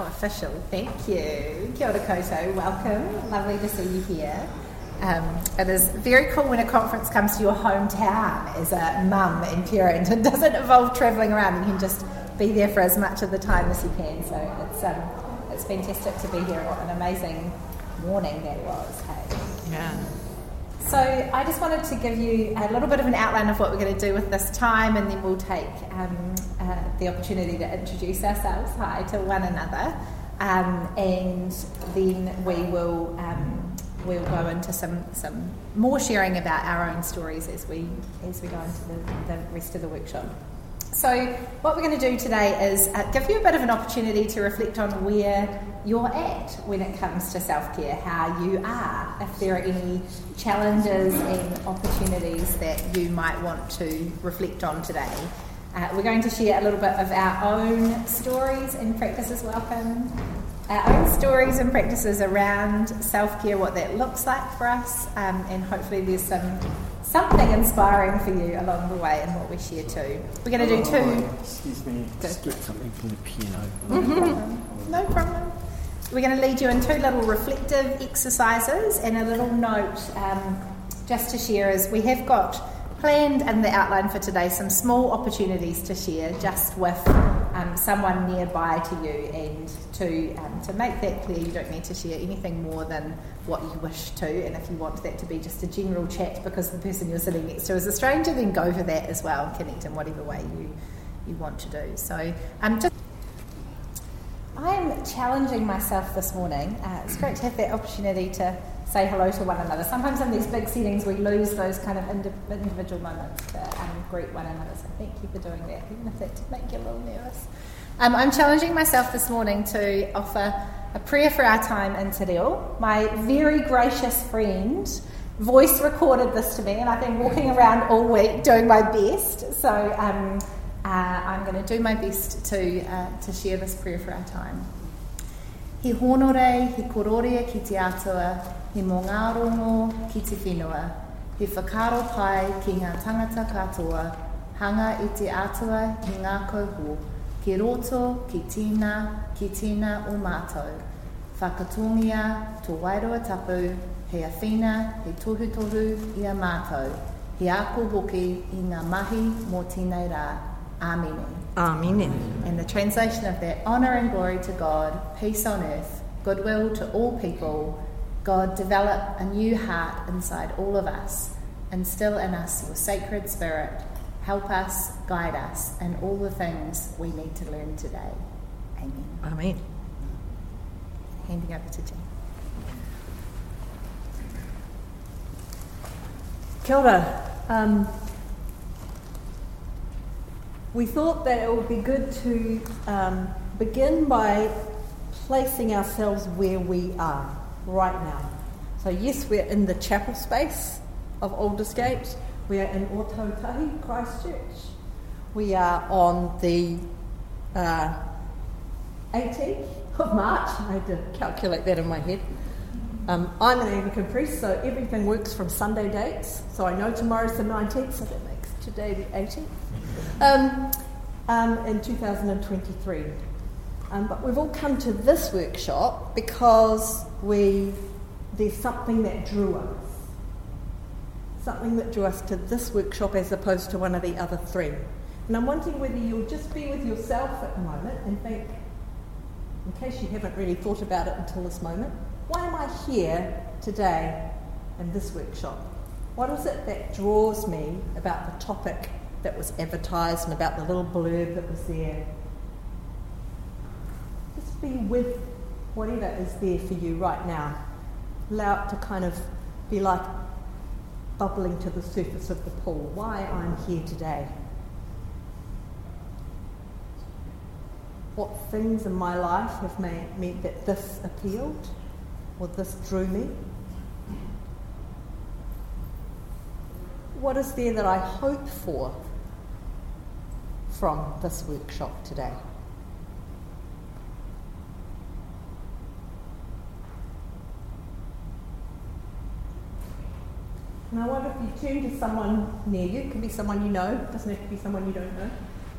how official. Thank you. Kia ora. Welcome. Lovely to see you here. Um, it is very cool when a conference comes to your hometown as a mum in parent and doesn't involve travelling around. You can just be there for as much of the time as you can. So it's um, it's fantastic to be here. What an amazing morning that was. Hey? Yeah. So I just wanted to give you a little bit of an outline of what we're going to do with this time, and then we'll take um, uh, the opportunity to introduce ourselves hi to one another, um, and then we will um, we'll go into some some more sharing about our own stories as we as we go into the, the rest of the workshop. So, what we're going to do today is uh, give you a bit of an opportunity to reflect on where you're at when it comes to self care, how you are, if there are any challenges and opportunities that you might want to reflect on today. Uh, we're going to share a little bit of our own stories and practices. Welcome. Our own stories and practices around self care, what that looks like for us, um, and hopefully there's some something inspiring for you along the way in what we share too. We're going to do two. Excuse me, just get something from the piano. Mm-hmm. No problem. We're going to lead you in two little reflective exercises and a little note um, just to share as we have got planned in the outline for today some small opportunities to share just with um, someone nearby to you and to, um, to make that clear you don't need to share anything more than what you wish to and if you want that to be just a general chat because the person you're sitting next to is a stranger then go for that as well and connect in whatever way you, you want to do. So um, just I am challenging myself this morning. Uh, it's great to have that opportunity to say hello to one another. Sometimes in these big settings, we lose those kind of indi- individual moments to um, greet one another. So thank you for doing that, even if that did make you a little nervous. Um, I'm challenging myself this morning to offer a prayer for our time in Te Reo. My very gracious friend voice recorded this to me, and I've been walking around all week doing my best. So um, uh, I'm going to do my best to, uh, to share this prayer for our time. He honore, he kororia ki te atua, he mongarongo ki te whenua, he whakaro pai ki ngā tangata katoa, hanga i te atua i ngā kauho, ki roto, ki tina, ki tina o mātou. Whakatongia tō wairua tapu, he awhina, he tohu tohu i a mātou, he ako hoki i ngā mahi mō tēnei rā. Amen. Amen. And the translation of that honour and glory to God, peace on earth, goodwill to all people, God develop a new heart inside all of us, instill in us your sacred spirit, help us, guide us in all the things we need to learn today. Amen. Amen. Handing over to Jane. Kia ora. Um, we thought that it would be good to um, begin by placing ourselves where we are right now. So, yes, we're in the chapel space of Aldersgate. We are in Ōtautahi, Christchurch. We are on the uh, 18th of March. I had to calculate that in my head. Um, I'm an Anglican priest, so everything works from Sunday dates. So I know tomorrow's the 19th, so that makes today the 18th. Um, um, in 2023. Um, but we've all come to this workshop because we there's something that drew us. Something that drew us to this workshop as opposed to one of the other three. And I'm wondering whether you'll just be with yourself at the moment and think, in case you haven't really thought about it until this moment, why am I here today in this workshop? What is it that draws me about the topic that was advertised and about the little blurb that was there? Just be with whatever is there for you right now. Allow it to kind of be like bubbling to the surface of the pool. Why I'm here today. What things in my life have made meant that this appealed or this drew me? What is there that I hope for from this workshop today? And I wonder if you turn to someone near you, it can be someone you know, it doesn't have to be someone you don't know,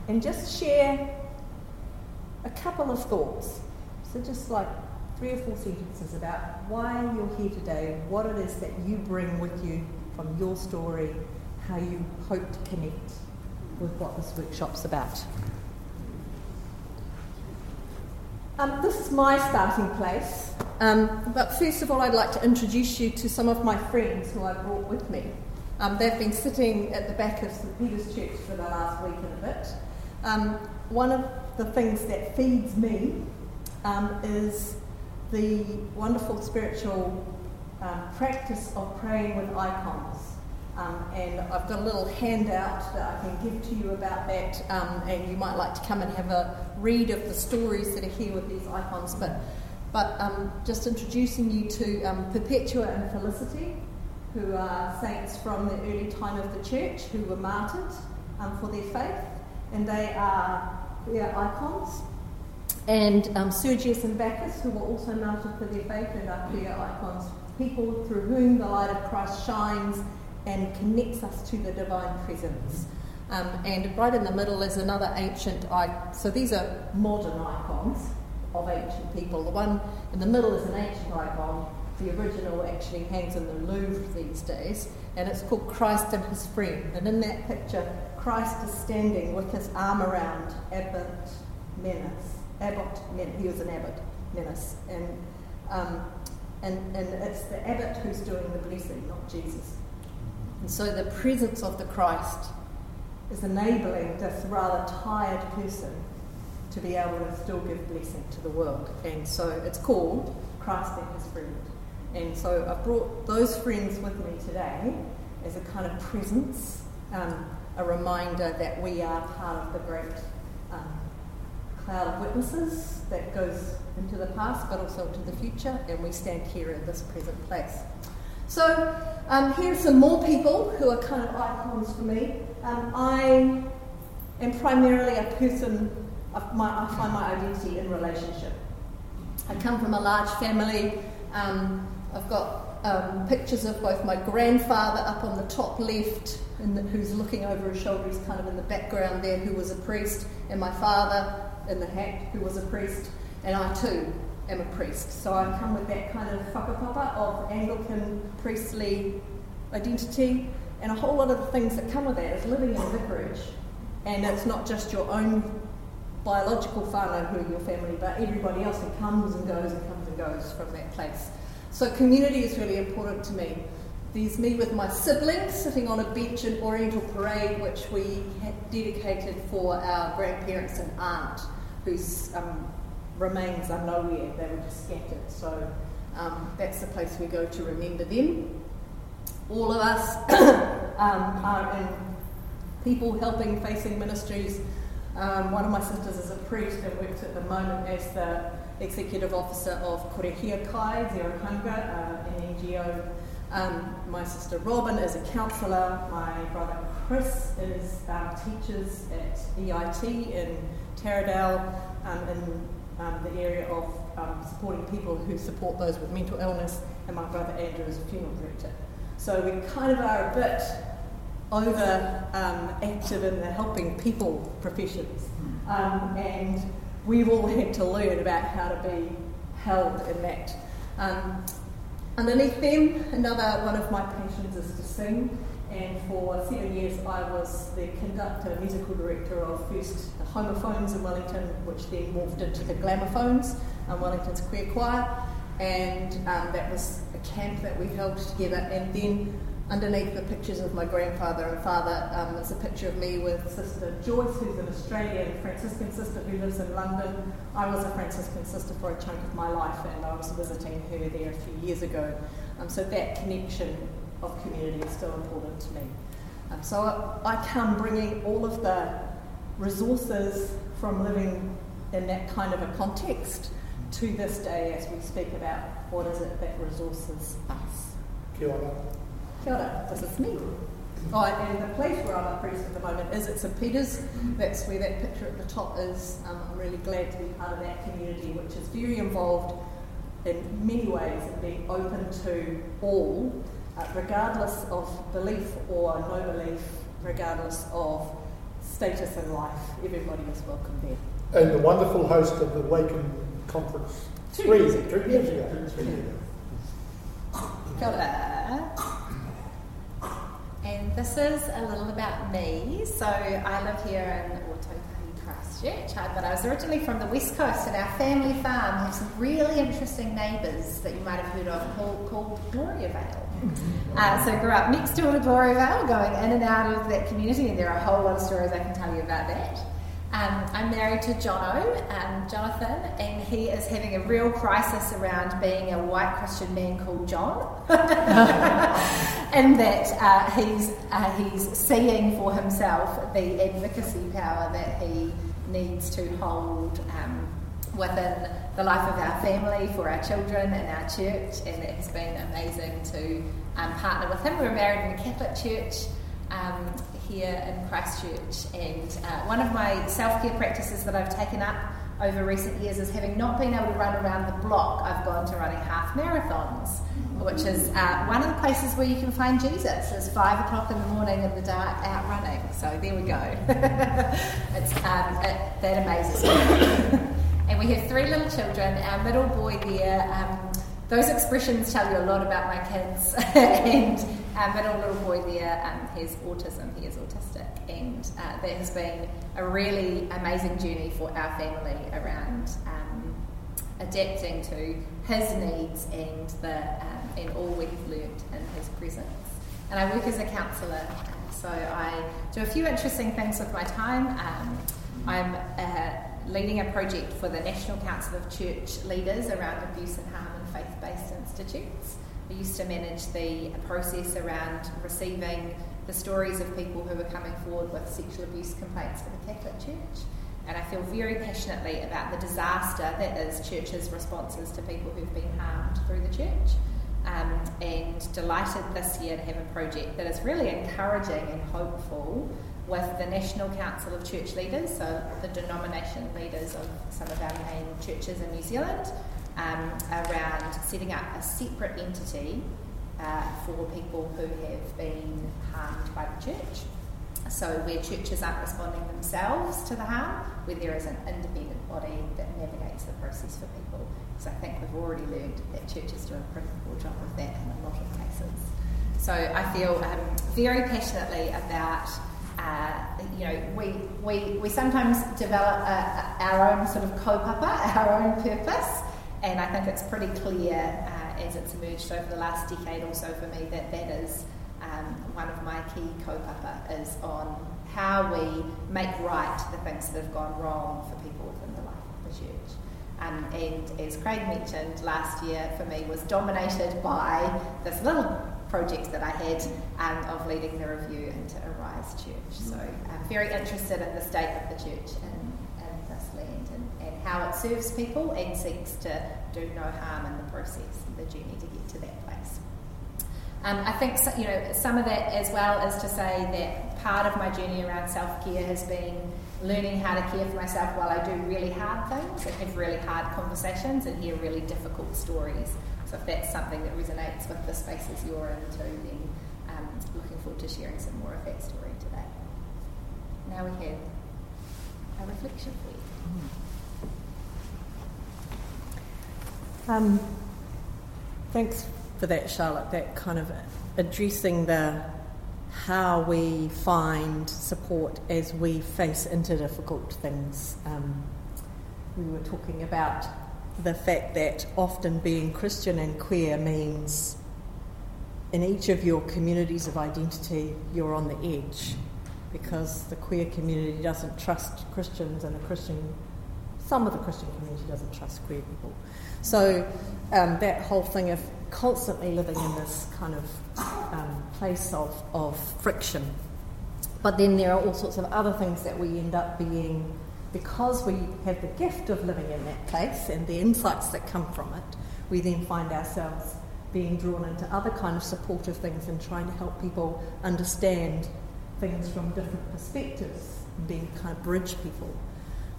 and just share a couple of thoughts. So just like three or four sentences about why you're here today, what it is that you bring with you from your story, how you hope to connect with what this workshop's about. Um, this is my starting place, um, but first of all, I'd like to introduce you to some of my friends who I brought with me. Um, they've been sitting at the back of St Peter's Church for the last week and a bit. Um, one of the things that feeds me um, is the wonderful spiritual um, practice of praying with icons. Um, and I've got a little handout that I can give to you about that, um, and you might like to come and have a read of the stories that are here with these icons. But, but um, just introducing you to um, Perpetua and Felicity, who are saints from the early time of the church who were martyred um, for their faith, and they are queer icons. And um, Sergius and Bacchus, who were also martyred for their faith and are queer icons, people through whom the light of Christ shines and connects us to the divine presence. Um, and right in the middle is another ancient icon. So these are modern icons of ancient people. The one in the middle is an ancient icon. The original actually hangs in the Louvre these days, and it's called Christ and His Friend. And in that picture, Christ is standing with his arm around Abbot Menas. Abbot Menas, he was an abbot, Menas. And, um, and, and it's the abbot who's doing the blessing, not Jesus. And so the presence of the Christ is enabling this rather tired person to be able to still give blessing to the world. And so it's called Christ and His Friend. And so I've brought those friends with me today as a kind of presence, um, a reminder that we are part of the great um, cloud of witnesses that goes into the past but also into the future, and we stand here in this present place. So um, here are some more people who are kind of icons for me. Um, I am primarily a person, my, I find my identity in relationship. I come from a large family. Um, I've got um, pictures of both my grandfather up on the top left, the, who's looking over his shoulder, he's kind of in the background there, who was a priest, and my father in the hat, who was a priest, and I too am a priest. So I come with that kind of whakapapa of Anglican priestly identity, and a whole lot of the things that come with that is living in a vicarage. And it's not just your own biological whānau who are your family, but everybody else who comes and goes and comes and goes from that place. So community is really important to me. There's me with my siblings sitting on a bench in Oriental Parade, which we dedicated for our grandparents and aunt, who's um, remains are nowhere, they were just scattered. So um, that's the place we go to remember them. All of us um, are in people helping facing ministries. Um, one of my sisters is a priest and works at the moment as the executive officer of Kore Hiakai, Zero Hunger, uh, an NGO. Um, my sister Robin is a counsellor. My brother Chris is um, teaches at EIT in Taradale um, in um, the area of um, supporting people who support those with mental illness, and my brother Andrew is a funeral director. So we kind of are a bit over um, active in the helping people professions, um, and we've all had to learn about how to be held in that. Um, underneath them, another one of my passions is to sing. And for seven years, I was the conductor, musical director of first the Homophones in Wellington, which then morphed into the Glamophones, um, Wellington's queer choir. And um, that was a camp that we held together. And then underneath the pictures of my grandfather and father um, there's a picture of me with Sister Joyce, who's an Australian Franciscan sister who lives in London. I was a Franciscan sister for a chunk of my life, and I was visiting her there a few years ago. Um, so that connection of community is still important to me. Um, so I, I come bringing all of the resources from living in that kind of a context to this day as we speak about what is it that resources us. Kia ora. Kia ora, this is me. Oh, and the place where I'm a priest at the moment is at St Peter's. That's where that picture at the top is. Um, I'm really glad to be part of that community, which is very involved in many ways in being open to all uh, regardless of belief or no belief, regardless of status in life. Everybody is welcome there. And the wonderful host of the Awaken conference three, is it? Three years ago. Three years ago. Got it. And this is a little about me. So I live here in Ōtautahi Christchurch, but I was originally from the west coast, and our family farm has some really interesting neighbours that you might have heard of called, called Gloriavale. Uh, so I grew up next door to Gloriavale, going in and out of that community, and there are a whole lot of stories I can tell you about that. Um, I'm married to Jono, um, Jonathan, and he is having a real crisis around being a white Christian man called John, and that uh, he's uh, he's seeing for himself the advocacy power that he needs to hold um, within the life of our family, for our children and our church, and it has been amazing to um, partner with him. We were married in a Catholic church um, here in Christchurch, and uh, one of my self care practices that I've taken up over recent years is having not been able to run around the block, I've gone to running half marathons, which is uh, one of the places where you can find Jesus. Is five o'clock in the morning in the dark out running. So there we go. it's um, it, that amazes me. And we have three little children. Our middle boy there. Um, those expressions tell you a lot about my kids. and our middle little boy there um, has autism. He is autistic, and uh, that has been a really amazing journey for our family around um, adapting to his needs and the um, and all we've learned in his presence. And I work as a counsellor, so I do a few interesting things with my time. Um, I'm uh, leading a project for the National Council of Church Leaders around abuse and harm in faith-based institutes. I used to manage the process around receiving the stories of people who were coming forward with sexual abuse complaints for the Catholic Church. And I feel very passionately about the disaster that is churches' responses to people who've been harmed through the church. Um, and delighted this year to have a project that is really encouraging and hopeful with the National Council of Church Leaders, so the denomination leaders of some of our main churches in New Zealand, um, around setting up a separate entity uh, for people who have been harmed by the church. So, where churches aren't responding themselves to the harm, where there is an independent body that navigates the process for people. So, I think we've already learned that churches do a pretty poor job of that in a lot of cases. So, I feel um, very passionately about. Uh, you know, we, we, we sometimes develop a, a, our own sort of kaupapa, our own purpose, and I think it's pretty clear uh, as it's emerged over the last decade or so for me that that is um, one of my key kaupapa is on how we make right the things that have gone wrong for people within the life of the church. Um, and as Craig mentioned, last year for me was dominated by this little project that I had um, of leading the review into Arise Church. So I'm very interested in the state of the church in, in this land and, and how it serves people and seeks to do no harm in the process, the journey to get to that place. Um, I think so, you know some of that as well is to say that part of my journey around self care has been learning how to care for myself while I do really hard things and have really hard conversations and hear really difficult stories. So if that's something that resonates with the spaces you're in too, then um, looking forward to sharing some more of that story today. Now we have a reflection for you. Um, thanks for that, Charlotte. That kind of addressing the how we find support as we face into difficult things. Um, we were talking about the fact that often being Christian and queer means in each of your communities of identity, you're on the edge because the queer community doesn't trust Christians and the Christian, some of the Christian community doesn't trust queer people. So um, that whole thing of constantly living in this kind of um, place of, of friction. But then there are all sorts of other things that we end up being because we have the gift of living in that place and the insights that come from it, we then find ourselves being drawn into other kind of supportive things and trying to help people understand things from different perspectives and being kind of bridge people.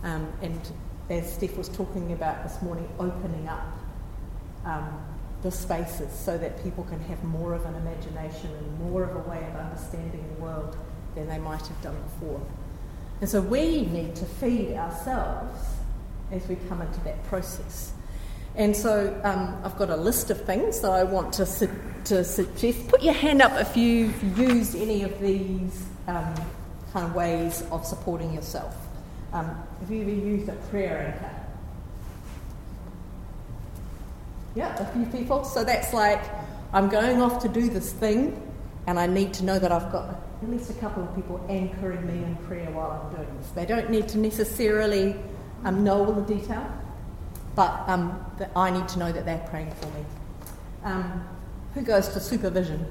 Um, and as Steph was talking about this morning, opening up um, the spaces so that people can have more of an imagination and more of a way of understanding the world than they might have done before. And so we need to feed ourselves as we come into that process. And so um, I've got a list of things that I want to, su- to suggest. Put your hand up if you've used any of these um, kind of ways of supporting yourself. Um, have you ever used a prayer anchor? Yeah, a few people. So that's like, I'm going off to do this thing, and I need to know that I've got at least a couple of people anchoring me in prayer while I'm doing this. They don't need to necessarily um, know all the detail, but um, I need to know that they're praying for me. Um, who goes to supervision?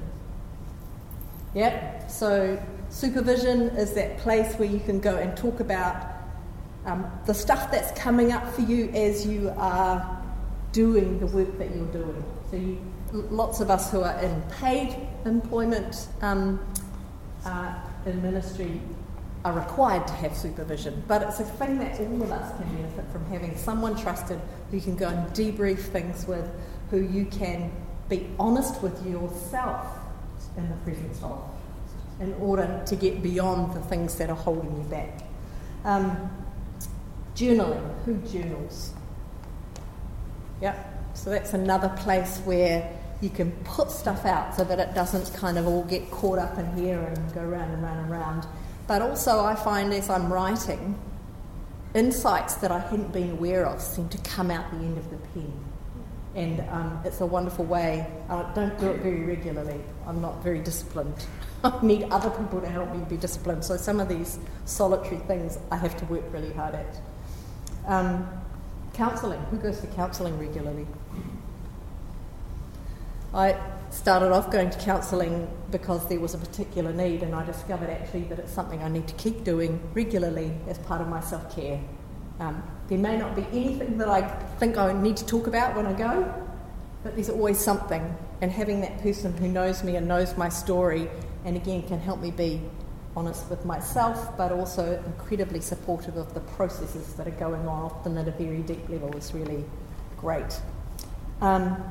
Yeah, so supervision is that place where you can go and talk about um, the stuff that's coming up for you as you are doing the work that you're doing. So, you, lots of us who are in paid employment um, uh, in ministry are required to have supervision, but it's a thing that all of us can benefit from having someone trusted who you can go and debrief things with, who you can be honest with yourself in the presence of, in order to get beyond the things that are holding you back. Um, journaling, who journals? Yep, so that's another place where you can put stuff out so that it doesn't kind of all get caught up in here and go round and round and round. But also, I find as I'm writing, insights that I hadn't been aware of seem to come out the end of the pen. And um, it's a wonderful way. I don't do it very regularly. I'm not very disciplined. I need other people to help me be disciplined. So some of these solitary things I have to work really hard at. Um, counselling. Who goes to counselling regularly? I started off going to counselling because there was a particular need, and I discovered actually that it's something I need to keep doing regularly as part of my self care. Um, there may not be anything that I think I need to talk about when I go, but there's always something. And having that person who knows me and knows my story, and again can help me be honest with myself, but also incredibly supportive of the processes that are going on, often at a very deep level, is really great. Um,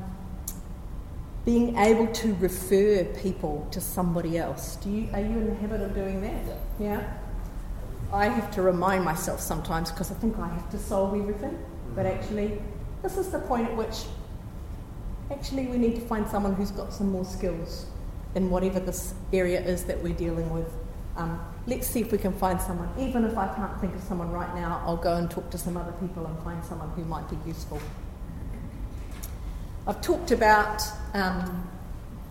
being able to refer people to somebody else. Do you, are you in the habit of doing that? Yeah. I have to remind myself sometimes because I think I have to solve everything, but actually, this is the point at which actually we need to find someone who's got some more skills in whatever this area is that we're dealing with. Um, let's see if we can find someone. Even if I can't think of someone right now, I'll go and talk to some other people and find someone who might be useful. I've talked about um,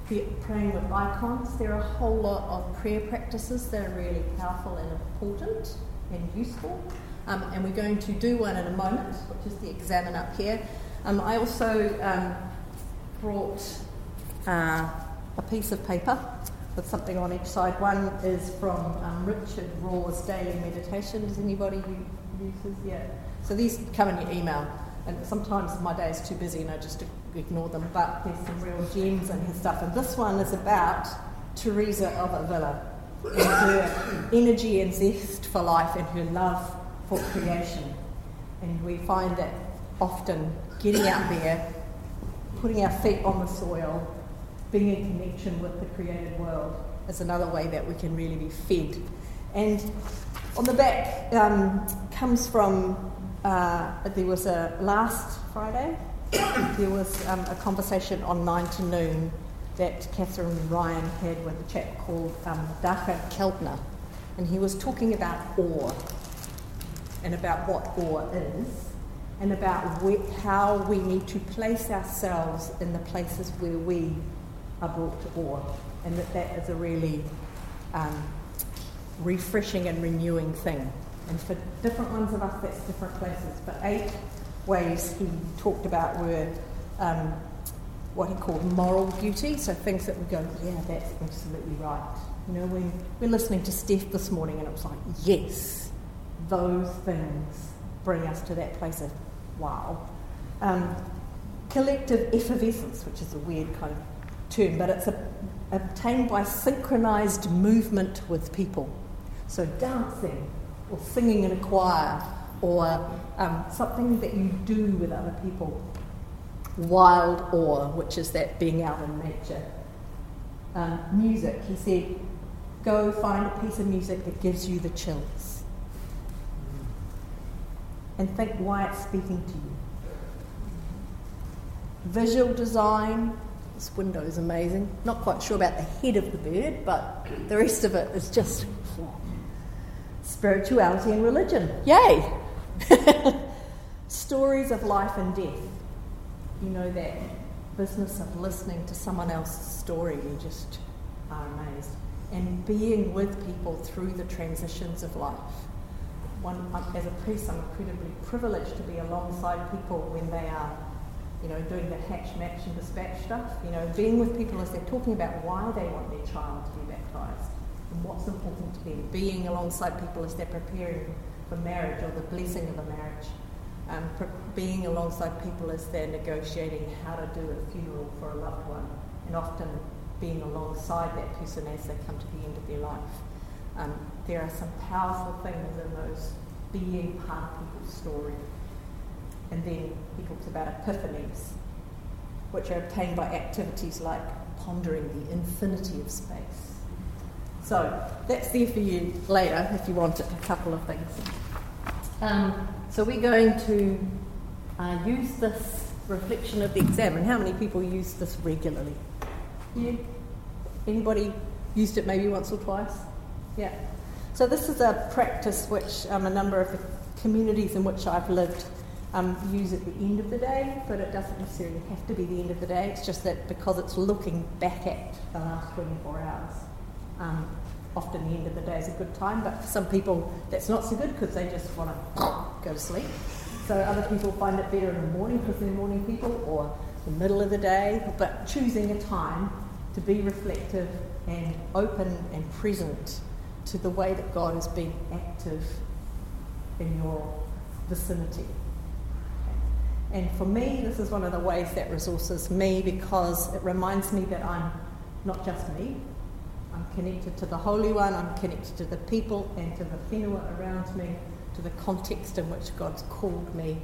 praying with icons. There are a whole lot of prayer practices that are really powerful and important and useful. Um, and we're going to do one in a moment, which is the examen up here. Um, I also um, brought uh, a piece of paper with something on each side. One is from um, Richard Rohr's Daily Meditation. Does anybody use this? Yeah. So these come in your email, and sometimes my day is too busy and I just ignore them. But there's some real gems in his stuff, and this one is about Teresa of Avila and her energy and zest for life and her love for creation. And we find that often getting out there, putting our feet on the soil, being in connection with the created world is another way that we can really be fed. And on the back um, comes from uh, there was a last Friday there was um, a conversation on nine to noon that Kathryn Ryan had with a chap called um, Dacher Keltner, and he was talking about awe and about what awe is and about how we need to place ourselves in the places where we are brought to awe, and that that is a really um, refreshing and renewing thing. And for different ones of us, that's different places. But eight ways he talked about were um, what he called moral beauty, so things that we go, yeah, that's absolutely right. You know, we we're listening to Steph this morning, and it was like, yes, those things bring us to that place of wow. Um, collective effervescence, which is a weird kind of term, but it's a, obtained by synchronized movement with people. So dancing or singing in a choir or um, something that you do with other people. Wild awe, which is that being out in nature. Um, music, he said, go find a piece of music that gives you the chills. and think why it's speaking to you. Visual design, this window is amazing. Not quite sure about the head of the bird, but the rest of it is just spirituality and religion. Yay! Stories of life and death. You know that business of listening to someone else's story, you just are amazed. And being with people through the transitions of life. One, as a priest, I'm incredibly privileged to be alongside people when they are you know, doing the hatch, match, and dispatch stuff. You know, being with people as they're talking about why they want their child to be baptised and what's important to them. Being alongside people as they're preparing for marriage or the blessing of a marriage. Um, being alongside people as they're negotiating how to do a funeral for a loved one, and often being alongside that person as they come to the end of their life. Um, there are some powerful things in those being part of people's story. And then he talks about epiphanies, which are obtained by activities like pondering the infinity of space. So that's there for you later if you want it, a couple of things. Um, so we're going to uh, use this reflection of the exam. And how many people use this regularly? You? Anybody used it maybe once or twice? Yeah. So this is a practice which um, a number of the communities in which I've lived um, use at the end of the day, but it doesn't necessarily have to be the end of the day. It's just that because it's looking back at the last 24 hours, um, often the end of the day is a good time, but for some people that's not so good because they just want to go to sleep. So other people find it better in the morning because they're morning people or the middle of the day, but choosing a time to be reflective and open and present to the way that God has been active in your vicinity. And for me, this is one of the ways that resources me because it reminds me that I'm not just me. I'm connected to the Holy One, I'm connected to the people and to the whenua around me, to the context in which God's called me.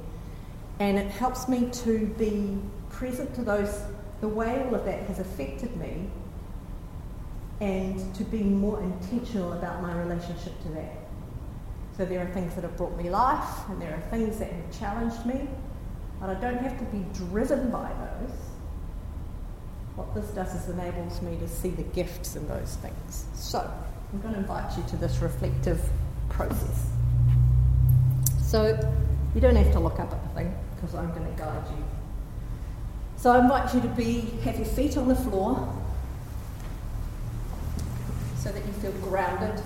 And it helps me to be present to those, the way all of that has affected me, and to be more intentional about my relationship to that. So there are things that have brought me life, and there are things that have challenged me, but I don't have to be driven by those. What this does is enables me to see the gifts in those things. So I'm going to invite you to this reflective process. So you don't have to look up at the thing because I'm going to guide you. So I invite you to be have your feet on the floor so that you feel grounded.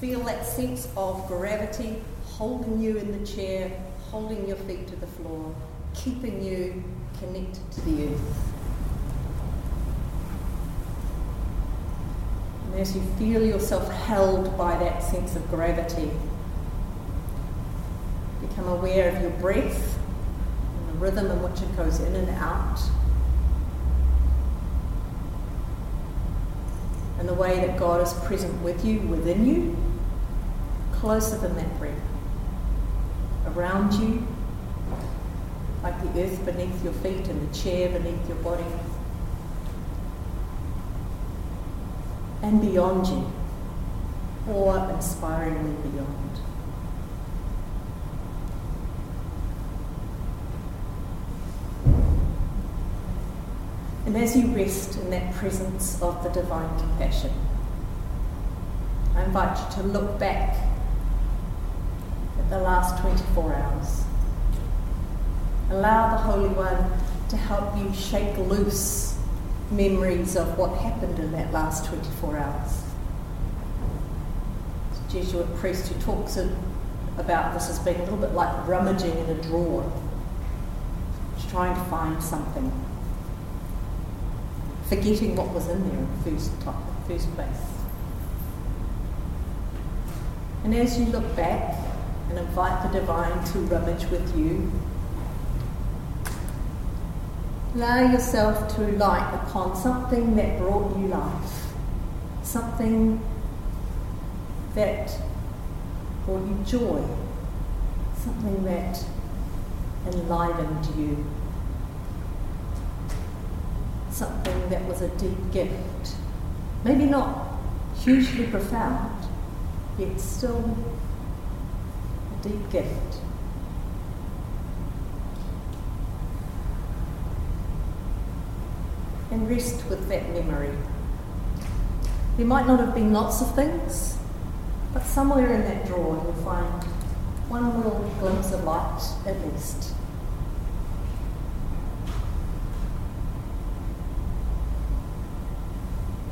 Feel that sense of gravity holding you in the chair, holding your feet to the floor keeping you connected to the earth. And as you feel yourself held by that sense of gravity, become aware of your breath and the rhythm in which it goes in and out. And the way that God is present with you, within you, closer than that breath, around you, like the earth beneath your feet and the chair beneath your body. And beyond you, or inspiringly beyond. And as you rest in that presence of the divine compassion, I invite you to look back at the last 24 hours. Allow the Holy One to help you shake loose memories of what happened in that last 24 hours. a Jesuit priest who talks about this as being a little bit like rummaging in a drawer, just trying to find something, forgetting what was in there in the first, first place. And as you look back and invite the divine to rummage with you, Allow yourself to light upon something that brought you life, something that brought you joy, something that enlivened you, something that was a deep gift. Maybe not hugely profound, yet still a deep gift. And rest with that memory. There might not have been lots of things, but somewhere in that drawer you'll find one little glimpse of light at least.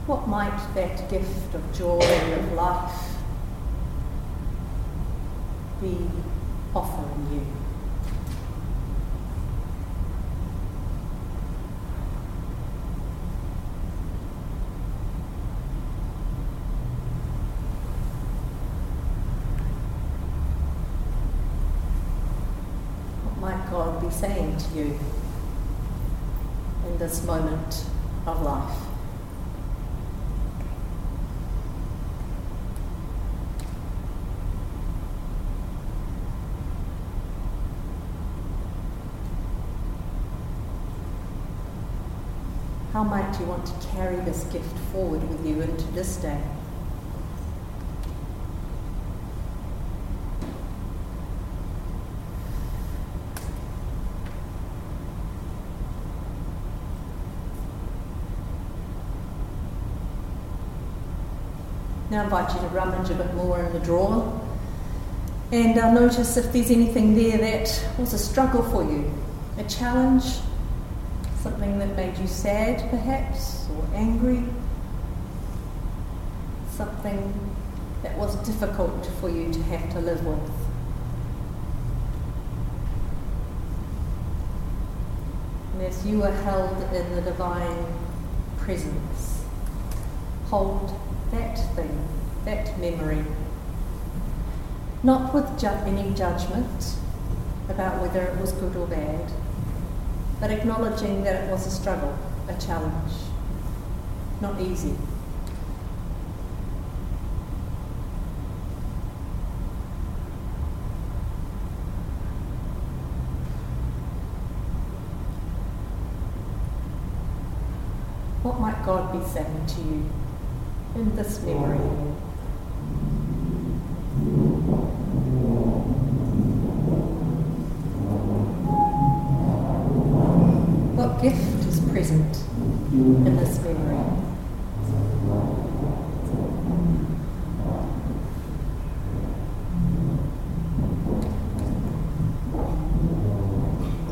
What might that gift of joy of life be offering you? What might God be saying to you in this moment of life? How might you want to carry this gift forward with you into this day? I invite you to rummage a bit more in the drawer and uh, notice if there's anything there that was a struggle for you, a challenge, something that made you sad perhaps, or angry, something that was difficult for you to have to live with. And as you are held in the divine presence, hold that thing, that memory, not with ju- any judgment about whether it was good or bad, but acknowledging that it was a struggle, a challenge, not easy. What might God be saying to you in this memory? What gift is present in this memory?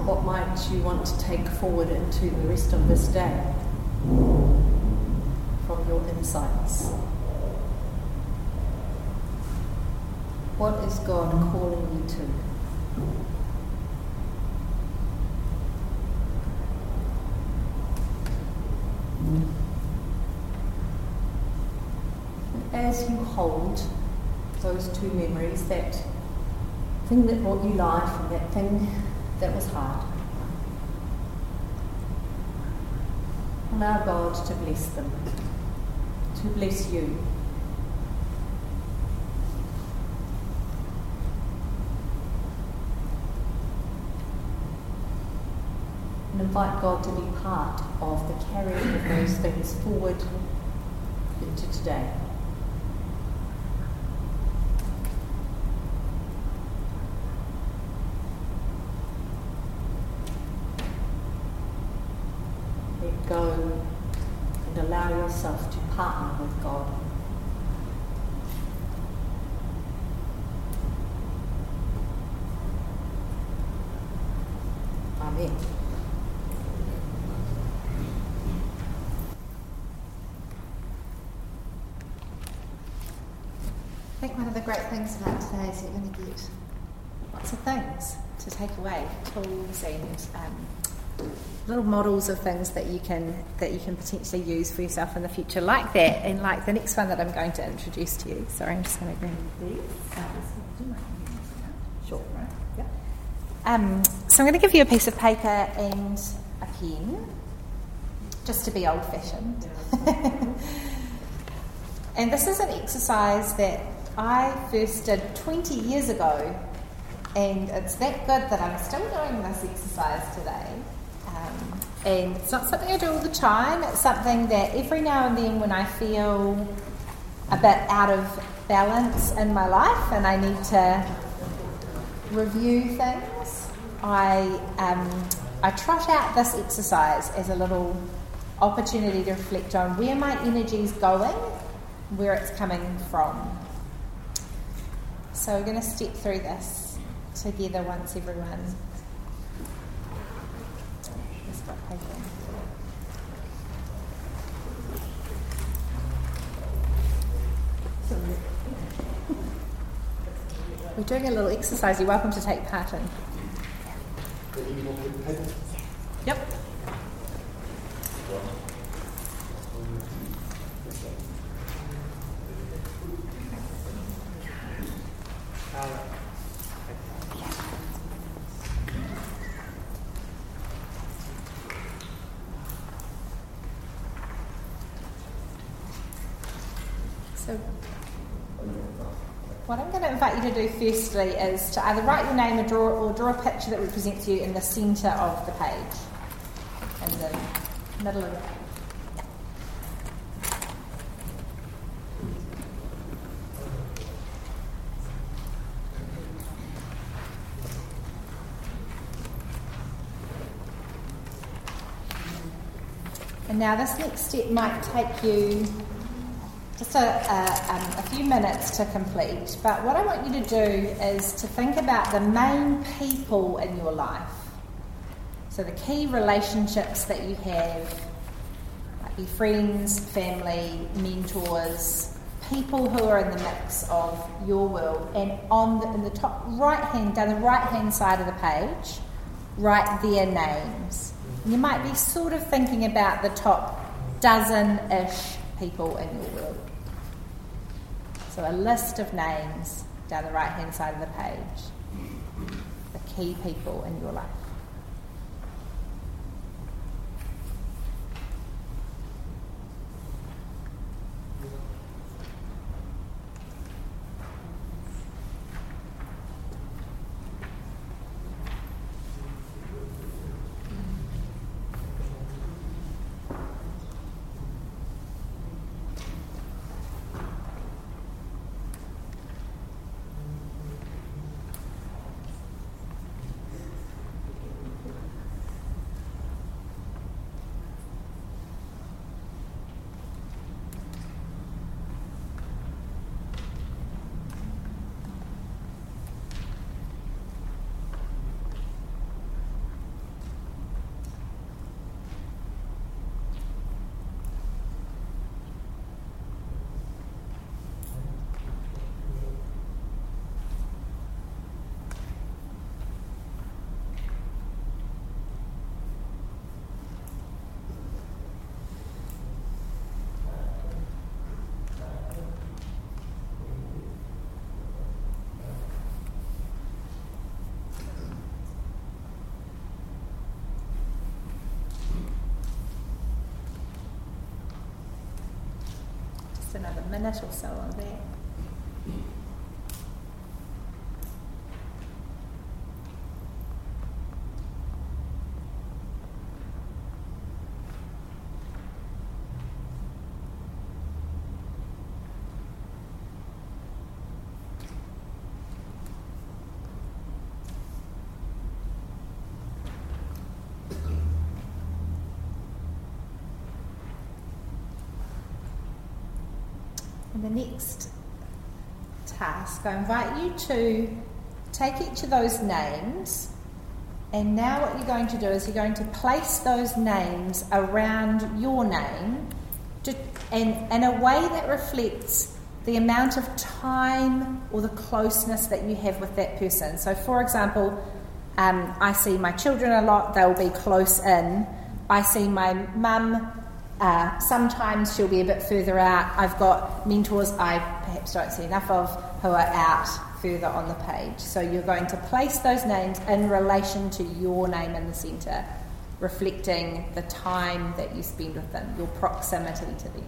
What might you want to take forward into the rest of this day from your insights? What is God calling you to? as you hold those two memories, that thing that brought you life and that thing that was hard, allow God to bless them, to bless you. And invite God to be part of the carrying of those things forward into today. Let go and allow yourself to partner with God. Amen. I think one of the great things about today is you're going to get lots of things to take away, tools and um, little models of things that you can that you can potentially use for yourself in the future, like that, and like the next one that I'm going to introduce to you. Sorry, I'm just going to bring these. Sure. Right. Yeah. Um, so I'm going to give you a piece of paper and a pen, just to be old-fashioned. and this is an exercise that I first did 20 years ago, and it's that good that I'm still doing this exercise today. Um, and it's not something I do all the time, it's something that every now and then when I feel a bit out of balance in my life and I need to review things, I, um, I trot out this exercise as a little opportunity to reflect on where my energy is going, where it's coming from. So we're going to step through this together once everyone has got paper. We're doing a little exercise. You're welcome to take part in. Yep. So, what I'm going to do firstly is to either write your name or draw, or draw a picture that represents you in the centre of the page, in the middle of the page. And now this next step might take you just a, a, um, a, few minutes to complete. But what I want you to do is to think about the main people in your life. So the key relationships that you have, like your friends, family, mentors, people who are in the mix of your world. And on the, in the top right hand, down the right hand side of the page, write their names. You might be sort of thinking about the top dozen ish people in your world. So, a list of names down the right hand side of the page, the key people in your life. Another minute or so on that. Next task, I invite you to take each of those names, and now what you're going to do is you're going to place those names around your name to, and in a way that reflects the amount of time or the closeness that you have with that person. So, for example, um, I see my children a lot, they'll be close in. I see my mum uh, sometimes she'll be a bit further out. I've got mentors I perhaps don't see enough of who are out further on the page. So you're going to place those names in relation to your name in the centre, reflecting the time that you spend with them, your proximity to them.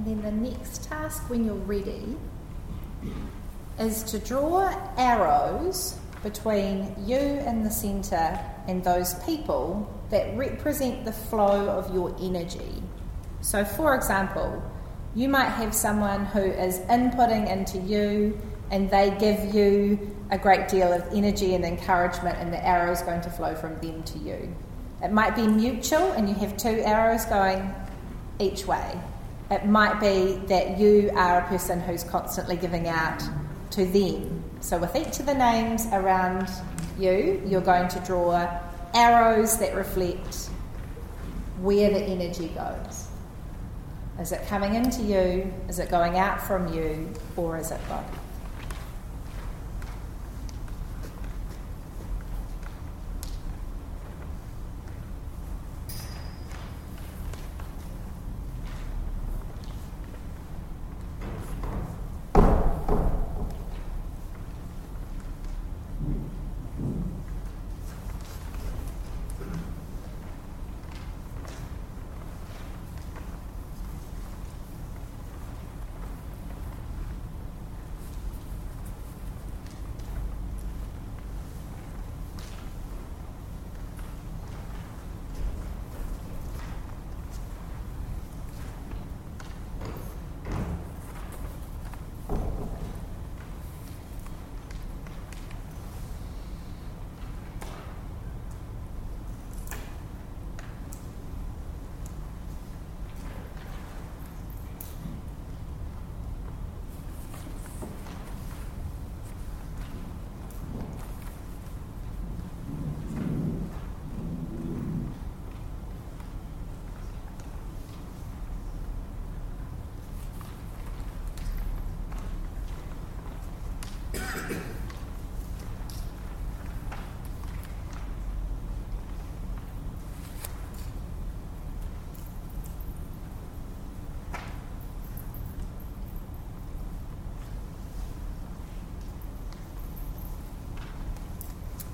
And then the next task when you're ready is to draw arrows between you in the centre and those people that represent the flow of your energy. So, for example, you might have someone who is inputting into you and they give you a great deal of energy and encouragement, and the arrow is going to flow from them to you. It might be mutual, and you have two arrows going each way. It might be that you are a person who's constantly giving out to them. So, with each of the names around you, you're going to draw arrows that reflect where the energy goes. Is it coming into you? Is it going out from you? Or is it both?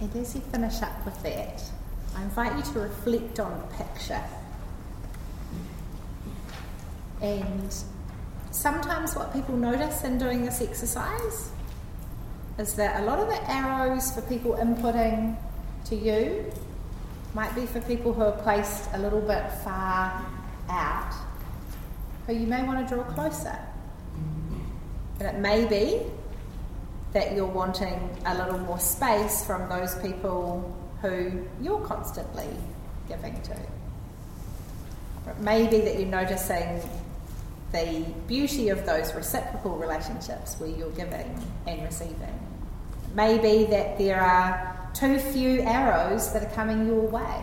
And as you finish up with that, I invite you to reflect on the picture. And sometimes what people notice in doing this exercise is that a lot of the arrows for people inputting to you might be for people who are placed a little bit far out, who you may want to draw closer. And it may be that you're wanting a little more space from those people who you're constantly giving to. It may be that you're noticing the beauty of those reciprocal relationships where you're giving and receiving. Maybe that there are too few arrows that are coming your way.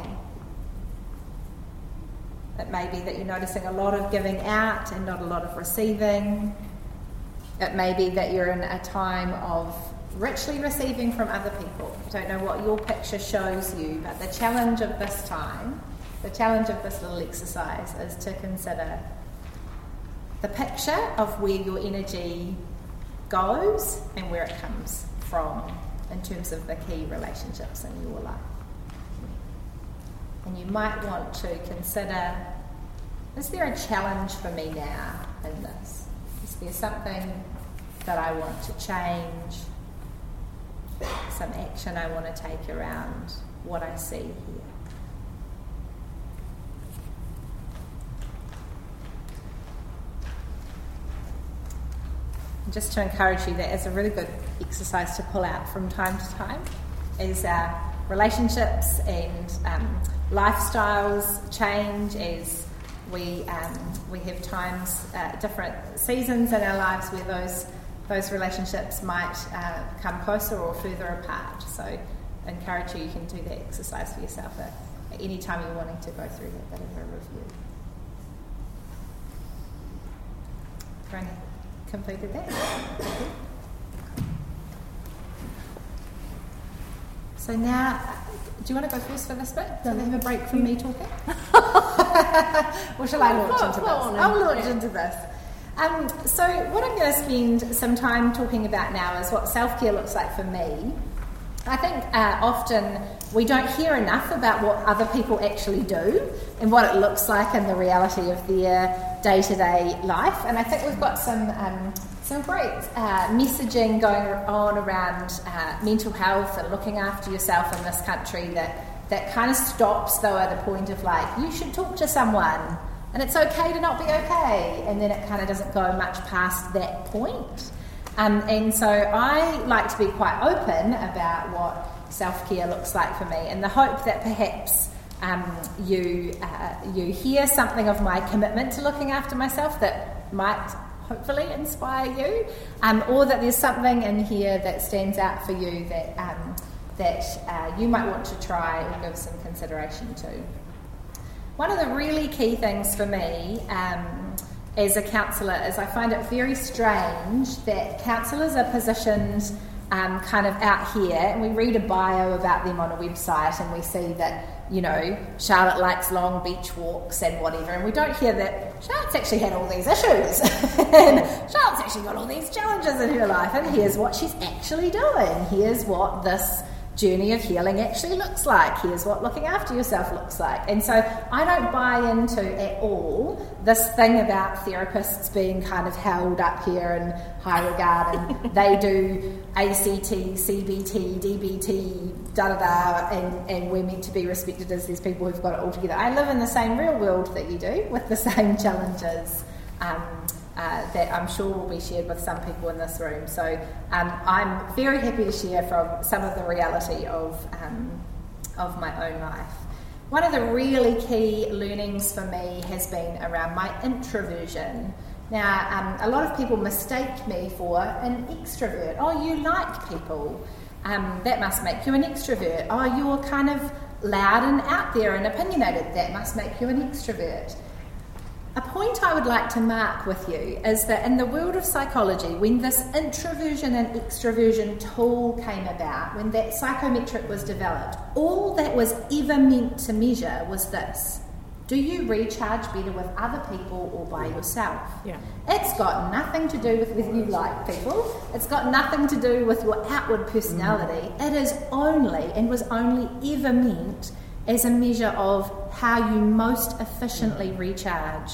It may be that you're noticing a lot of giving out and not a lot of receiving. It may be that you're in a time of richly receiving from other people. I don't know what your picture shows you, but the challenge of this time, the challenge of this little exercise is to consider the picture of where your energy goes and where it comes from in terms of the key relationships in your life. And you might want to consider is there a challenge for me now in this? Is there something that I want to change? Some action I want to take around what I see here? just to encourage you, that is a really good exercise to pull out from time to time is our relationships and um, lifestyles change as we um, we have times, uh, different seasons in our lives where those those relationships might uh, come closer or further apart. So, I encourage you, you can do that exercise for yourself at, at any time you're wanting to go through that bit of a review. Frank completed that. So now, do you want to go first for this bit? So they have a break from me talking? or shall I launch into this? I'll launch into this. Um, so, what I'm going to spend some time talking about now is what self care looks like for me. I think uh, often we don't hear enough about what other people actually do and what it looks like in the reality of their day to day life. And I think we've got some, um, some great uh, messaging going on around uh, mental health and looking after yourself in this country that, that kind of stops, though, at a point of like, you should talk to someone and it's okay to not be okay. And then it kind of doesn't go much past that point. Um, and so I like to be quite open about what self care looks like for me, and the hope that perhaps um, you uh, you hear something of my commitment to looking after myself that might hopefully inspire you, um, or that there's something in here that stands out for you that um, that uh, you might want to try or give some consideration to. One of the really key things for me um, as a counsellor is I find it very strange that counsellors are positioned um, kind of out here, and we read a bio about them on a website, and we see that you know Charlotte likes long beach walks and whatever, and we don't hear that Charlotte's actually had all these issues, and Charlotte's actually got all these challenges in her life, and here's what she's actually doing. Here's what this journey of healing actually looks like. Here's what looking after yourself looks like. And so I don't buy into at all this thing about therapists being kind of held up here in high regard and they do ACT, CBT, DBT, da da da, and, and we're meant to be respected as these people who've got it all together. I live in the same real world that you do with the same challenges. Um, uh, that I'm sure will be shared with some people in this room. So um, I'm very happy to share from some of the reality of, um, of my own life. One of the really key learnings for me has been around my introversion. Now, um, a lot of people mistake me for an extrovert. Oh, you like people. Um, that must make you an extrovert. Oh, you're kind of loud and out there and opinionated. That must make you an extrovert. A point I would like to mark with you is that in the world of psychology, when this introversion and extroversion tool came about, when that psychometric was developed, all that was ever meant to measure was this do you recharge better with other people or by yourself? Yeah. It's got nothing to do with whether you like people. It's got nothing to do with your outward personality. Mm. It is only and was only ever meant as a measure of how you most efficiently recharge.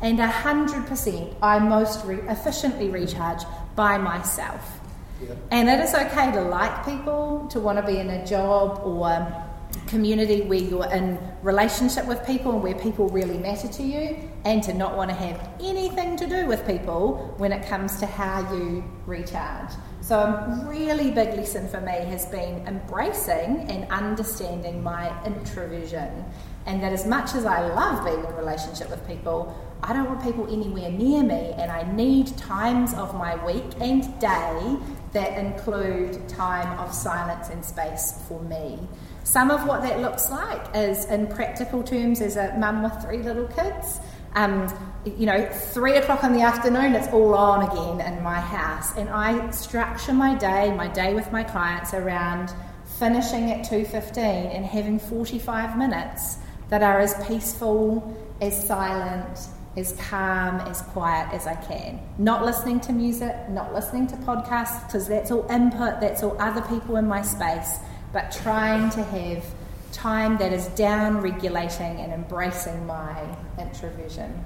And 100% I most re- efficiently recharge by myself. Yeah. And it is okay to like people, to want to be in a job or community where you're in relationship with people and where people really matter to you, and to not want to have anything to do with people when it comes to how you recharge. So, a really big lesson for me has been embracing and understanding my introversion. And that as much as I love being in relationship with people, I don't want people anywhere near me, and I need times of my week and day that include time of silence and space for me. Some of what that looks like is, in practical terms, as a mum with three little kids, um, you know, three o'clock in the afternoon, it's all on again in my house. And I structure my day, my day with my clients around finishing at 2.15 and having 45 minutes that are as peaceful, as silent, as calm, as quiet as I can. Not listening to music, not listening to podcasts, because that's all input, that's all other people in my space, but trying to have time that is down regulating and embracing my introversion.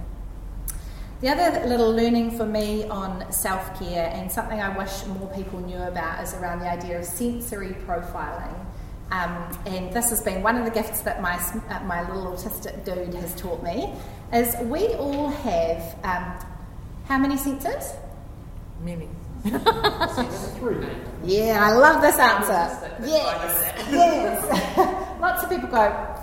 The other little learning for me on self care, and something I wish more people knew about, is around the idea of sensory profiling. Um, and this has been one of the gifts that my, uh, my little autistic dude has taught me, is we all have um, how many senses? Many. Three. Yeah, I love this answer. Yes, yes. Lots of people go,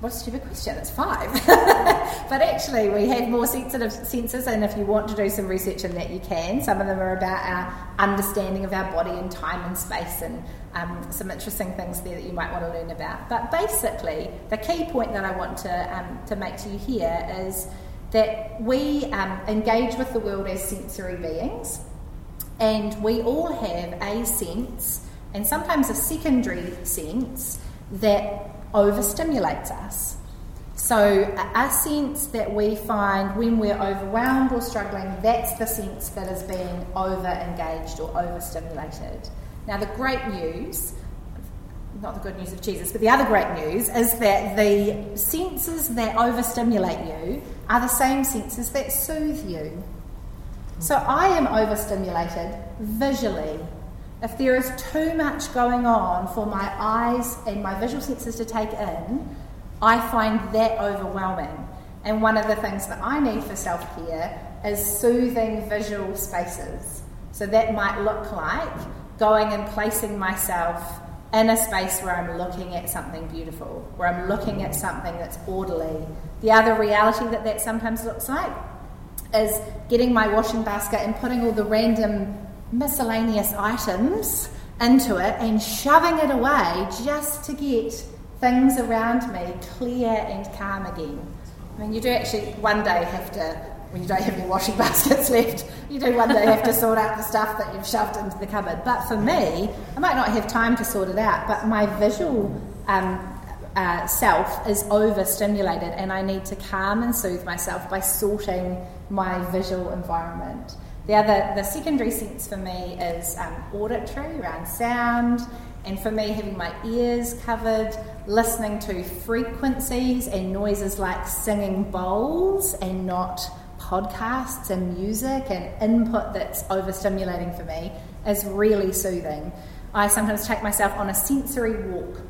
what a stupid question, it's five. but actually, we have more sensitive senses, and if you want to do some research in that, you can. Some of them are about our understanding of our body and time and space, and um, some interesting things there that you might want to learn about. But basically, the key point that I want to, um, to make to you here is that we um, engage with the world as sensory beings, and we all have a sense, and sometimes a secondary sense, that overstimulates us. So, a sense that we find when we're overwhelmed or struggling, that's the sense that is being over engaged or overstimulated. Now, the great news not the good news of Jesus, but the other great news is that the senses that overstimulate you are the same senses that soothe you. So I am overstimulated visually. If there is too much going on for my eyes and my visual senses to take in, I find that overwhelming. And one of the things that I need for self care is soothing visual spaces. So that might look like going and placing myself in a space where I'm looking at something beautiful, where I'm looking at something that's orderly. The other reality that that sometimes looks like is getting my washing basket and putting all the random miscellaneous items into it and shoving it away just to get things around me clear and calm again. I mean, you do actually one day have to, when you don't have any washing baskets left, you do one day have to sort out the stuff that you've shoved into the cupboard. But for me, I might not have time to sort it out, but my visual um, uh, self is overstimulated and I need to calm and soothe myself by sorting my visual environment. The other, the secondary sense for me is um, auditory around sound, and for me, having my ears covered, listening to frequencies and noises like singing bowls and not podcasts and music and input that's overstimulating for me is really soothing. I sometimes take myself on a sensory walk.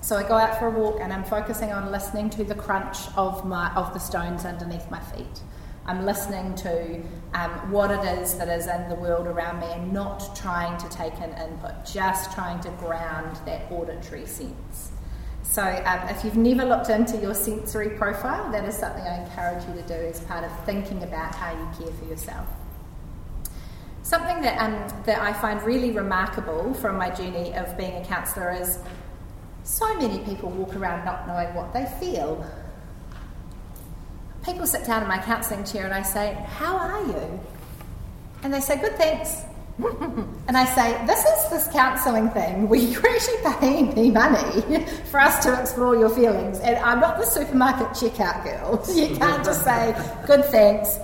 So I go out for a walk and I'm focusing on listening to the crunch of my of the stones underneath my feet. I'm listening to um, what it is that is in the world around me and not trying to take in input, just trying to ground that auditory sense. So, um, if you've never looked into your sensory profile, that is something I encourage you to do as part of thinking about how you care for yourself. Something that, um, that I find really remarkable from my journey of being a counsellor is so many people walk around not knowing what they feel people sit down in my counselling chair and I say, How are you? And they say, Good, thanks. and I say, This is this counselling thing where you're actually paying me money for us to explore your feelings. And I'm not the supermarket checkout girl. You can't just say, Good, thanks,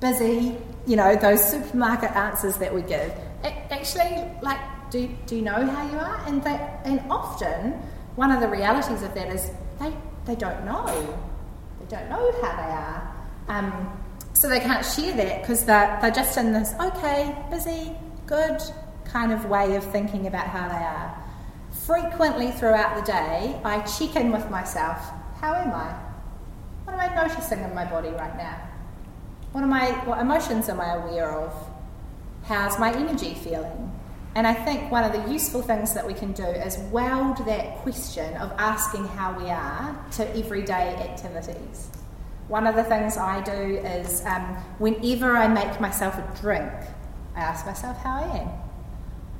busy, you know, those supermarket answers that we give. Actually, like, do, do you know how you are? And, they, and often, one of the realities of that is they, they don't know don't know how they are. Um, so they can't share that because they're, they're just in this okay, busy, good kind of way of thinking about how they are. Frequently throughout the day, I check in with myself how am I? What am I noticing in my body right now? What, am I, what emotions am I aware of? How's my energy feeling? And I think one of the useful things that we can do is weld that question of asking how we are to everyday activities. One of the things I do is um, whenever I make myself a drink, I ask myself how I am.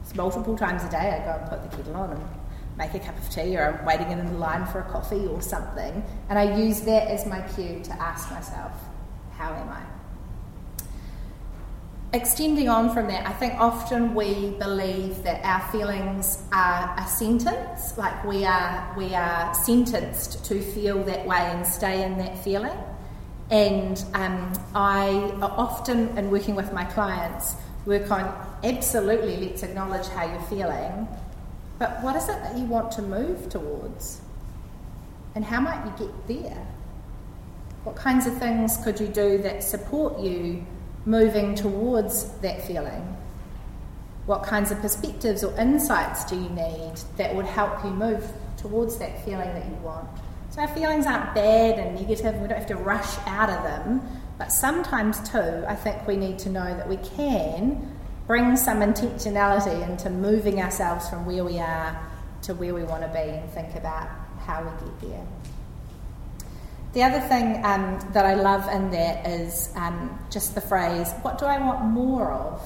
It's multiple times a day I go and put the kettle on and make a cup of tea, or I'm waiting in the line for a coffee or something, and I use that as my cue to ask myself, how am I? Extending on from that, I think often we believe that our feelings are a sentence, like we are we are sentenced to feel that way and stay in that feeling. And um, I often, in working with my clients, work on absolutely let's acknowledge how you're feeling, but what is it that you want to move towards? And how might you get there? What kinds of things could you do that support you moving towards that feeling? What kinds of perspectives or insights do you need that would help you move towards that feeling that you want? So, our feelings aren't bad and negative, we don't have to rush out of them, but sometimes too, I think we need to know that we can bring some intentionality into moving ourselves from where we are to where we want to be and think about how we get there. The other thing um, that I love in that is um, just the phrase, what do I want more of?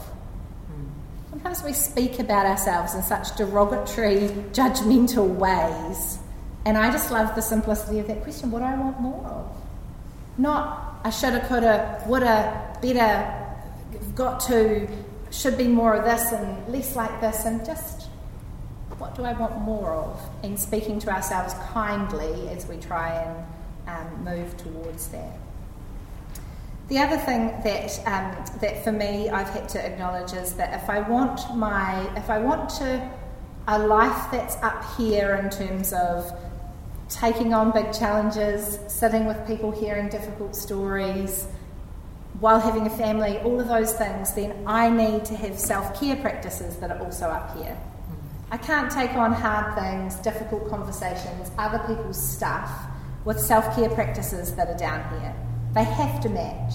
Sometimes we speak about ourselves in such derogatory, judgmental ways. And I just love the simplicity of that question what do I want more of? Not I shoulda, coulda, woulda, better, got to, should be more of this and less like this, and just what do I want more of? And speaking to ourselves kindly as we try and um, move towards that. The other thing that um, that for me I've had to acknowledge is that if I want my if I want to a life that's up here in terms of taking on big challenges, sitting with people, hearing difficult stories, while having a family, all of those things, then I need to have self care practices that are also up here. I can't take on hard things, difficult conversations, other people's stuff with self care practices that are down here. They have to match.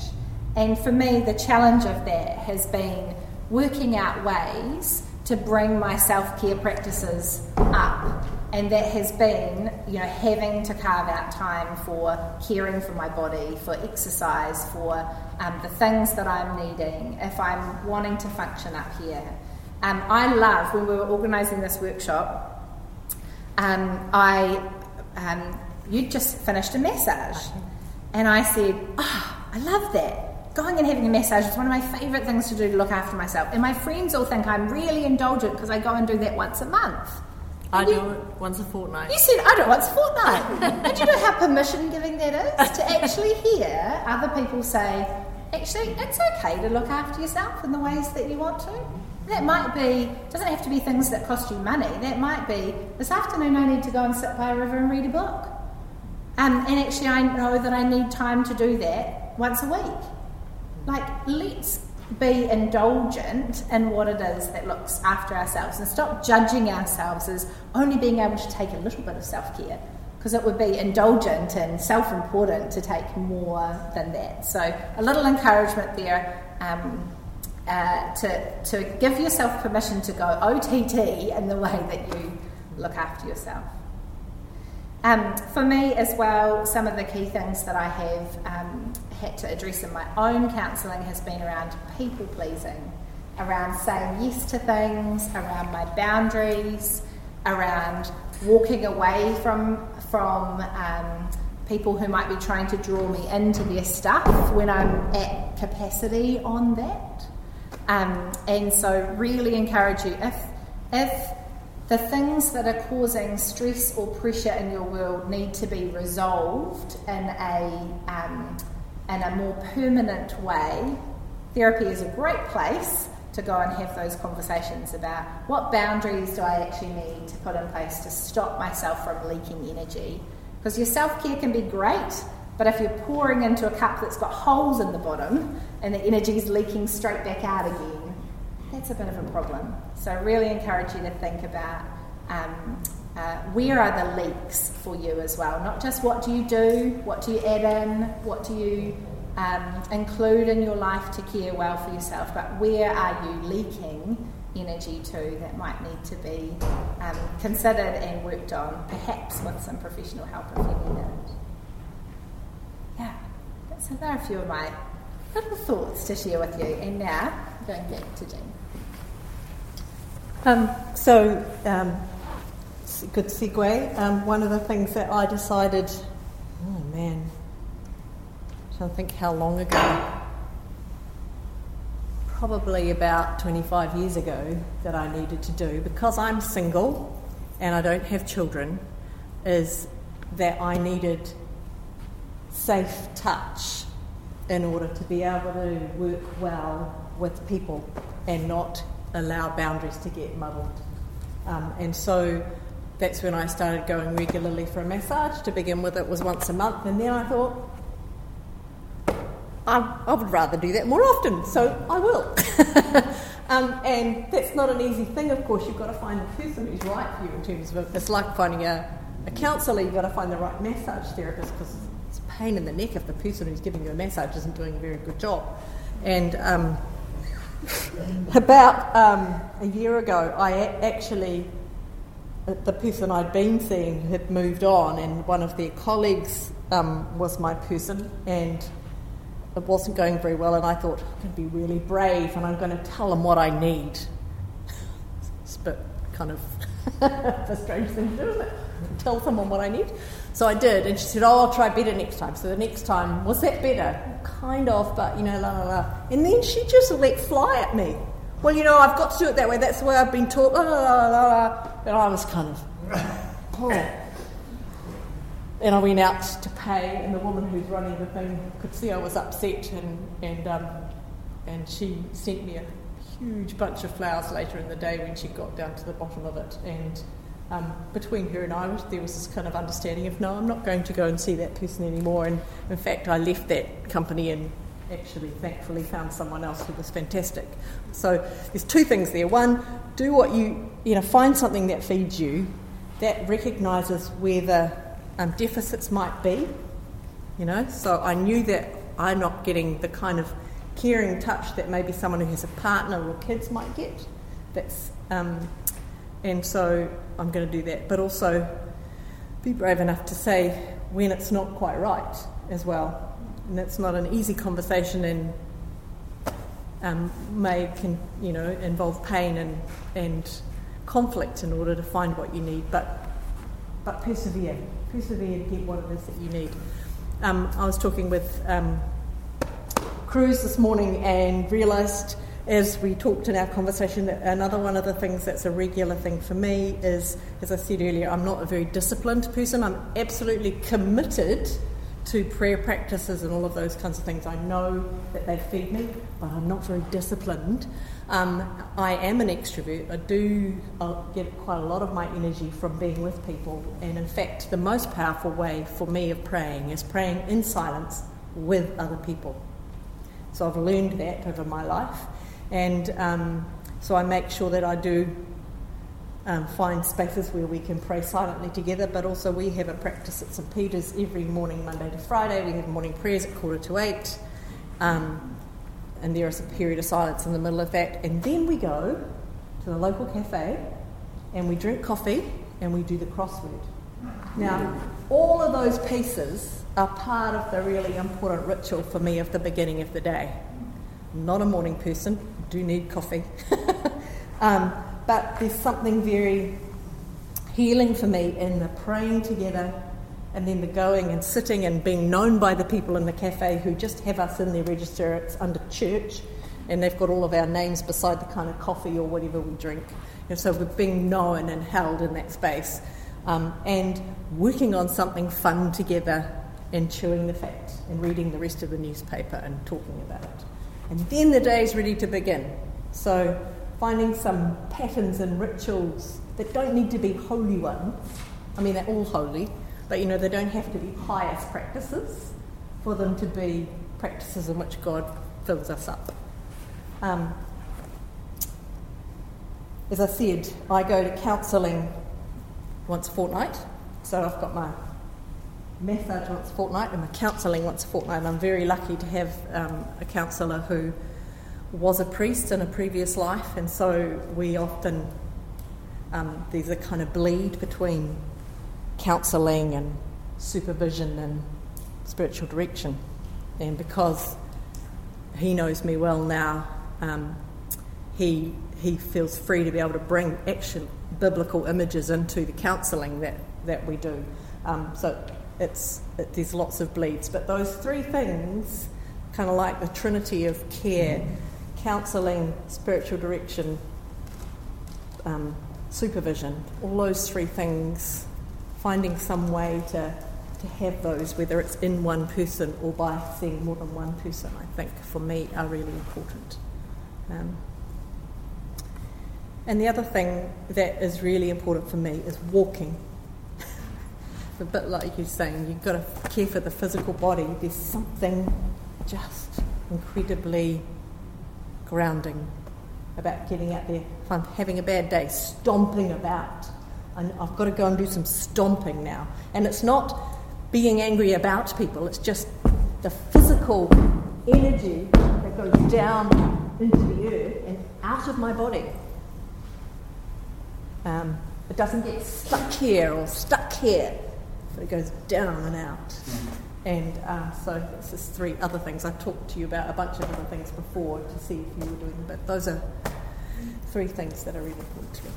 And for me, the challenge of that has been working out ways to bring my self care practices up. And that has been, you know, having to carve out time for caring for my body, for exercise, for um, the things that I'm needing if I'm wanting to function up here. Um, I love when we were organising this workshop. Um, I um, you just finished a massage, and I said, "Oh, I love that." Going and having a massage is one of my favourite things to do to look after myself. And my friends all think I'm really indulgent because I go and do that once a month. I you- do it once a fortnight. you said, I do it once a fortnight. and do you know how permission giving that is? To actually hear other people say, actually, it's okay to look after yourself in the ways that you want to. That might be, doesn't have to be things that cost you money. That might be, this afternoon I need to go and sit by a river and read a book. Um, and actually, I know that I need time to do that once a week. Like, let's be indulgent in what it is that looks after ourselves and stop judging ourselves as only being able to take a little bit of self care because it would be indulgent and self important to take more than that. So, a little encouragement there. Um, uh, to, to give yourself permission to go OTT in the way that you look after yourself. Um, for me as well, some of the key things that I have um, had to address in my own counselling has been around people pleasing, around saying yes to things, around my boundaries, around walking away from from um, people who might be trying to draw me into their stuff when I'm at capacity on that. Um, and so, really encourage you if if the things that are causing stress or pressure in your world need to be resolved in a um, in a more permanent way. Therapy is a great place to go and have those conversations about what boundaries do I actually need to put in place to stop myself from leaking energy. Because your self care can be great, but if you're pouring into a cup that's got holes in the bottom and the energy is leaking straight back out again, that's a bit of a problem. So, I really encourage you to think about um, uh, where are the leaks for you as well. Not just what do you do, what do you add in, what do you um, include in your life to care well for yourself, but where are you leaking energy to that might need to be um, considered and worked on, perhaps with some professional help if you need it. Yeah, so there are a few of my little thoughts to share with you. And now, going back to Jean. Um, so, um, good segue. Um, one of the things that I decided, oh man, I don't think how long ago, probably about 25 years ago, that I needed to do because I'm single and I don't have children, is that I needed safe touch in order to be able to work well with people and not allow boundaries to get muddled. Um, and so that's when I started going regularly for a massage. To begin with, it was once a month, and then I thought, I, I would rather do that more often, so I will. um, and that's not an easy thing, of course. You've got to find the person who's right for you in terms of it's like finding a, a counsellor, you've got to find the right massage therapist because it's a pain in the neck if the person who's giving you a massage isn't doing a very good job. And um, about um, a year ago, I actually, uh, the person I'd been seeing had moved on, and one of their colleagues um, was my person, and it wasn't going very well. And I thought, I'm going to be really brave, and I'm going to tell them what I need. It's a bit kind of a strange thing to do, isn't it? Tell someone what I need. So I did, and she said, "Oh, I'll try better next time." So the next time was that better? Kind of, but you know, la la la. And then she just let fly at me. Well, you know, I've got to do it that way. That's the way I've been taught. La la la la la. And I was kind of, oh. And I went out to pay, and the woman who's running the thing could see I was upset, and and um, and she sent me a huge bunch of flowers later in the day when she got down to the bottom of it. And um, between her and I, there was this kind of understanding of no, I'm not going to go and see that person anymore. And in fact, I left that company and actually, thankfully, found someone else who was fantastic. So there's two things there. One, do what you, you know, find something that feeds you, that recognises where the um, deficits might be. You know, so I knew that I'm not getting the kind of caring touch that maybe someone who has a partner or kids might get. That's um, and so I'm going to do that, but also be brave enough to say when it's not quite right as well. And it's not an easy conversation and um, may can you know involve pain and and conflict in order to find what you need, but but persevere, persevere to get what it is that you need. Um, I was talking with um, Cruz this morning and realised as we talked in our conversation another one of the things that's a regular thing for me is, as I said earlier, I'm not a very disciplined person. I'm absolutely committed to prayer practices and all of those kinds of things. I know that they feed me, but I'm not very disciplined. Um, I am an extrovert. I do I get quite a lot of my energy from being with people. And in fact, the most powerful way for me of praying is praying in silence with other people. So I've learned that over my life. And um, so I make sure that I do um, find spaces where we can pray silently together, but also we have a practice at St. Peter's every morning, Monday to Friday. We have morning prayers at quarter to eight. Um, and there is a period of silence in the middle of that. And then we go to the local cafe and we drink coffee and we do the crossword. Now, all of those pieces are part of the really important ritual for me of the beginning of the day. I'm not a morning person, do need coffee. um, but there's something very healing for me in the praying together and then the going and sitting and being known by the people in the cafe who just have us in their register. It's under church and they've got all of our names beside the kind of coffee or whatever we drink. And so we're being known and held in that space um, and working on something fun together and chewing the fat and reading the rest of the newspaper and talking about it. And then the day is ready to begin. So finding some patterns and rituals that don't need to be holy ones. I mean, they're all holy, but you know, they don't have to be pious practices for them to be practices in which God fills us up. Um, as I said, I go to counselling once a fortnight, so I've got my massage once a fortnight and my counselling once a fortnight. And I'm very lucky to have um, a counsellor who was a priest in a previous life, and so we often um, there's a kind of bleed between counselling and supervision and spiritual direction. And because he knows me well now, um, he he feels free to be able to bring actual biblical images into the counselling that, that we do. Um, so it's it, there's lots of bleeds, but those three things, kind of like the trinity of care, counselling, spiritual direction, um, supervision, all those three things, finding some way to to have those, whether it's in one person or by seeing more than one person, I think for me are really important. Um, and the other thing that is really important for me is walking a bit like you're saying, you've got to care for the physical body. There's something just incredibly grounding about getting out there. If I'm having a bad day, stomping about. And I've got to go and do some stomping now. And it's not being angry about people, it's just the physical energy that goes down into the earth and out of my body. Um, it doesn't get stuck here or stuck here but it goes down and out. Mm-hmm. And uh, so it's just three other things. I've talked to you about a bunch of other things before to see if you were doing them, but those are three things that are really important to me.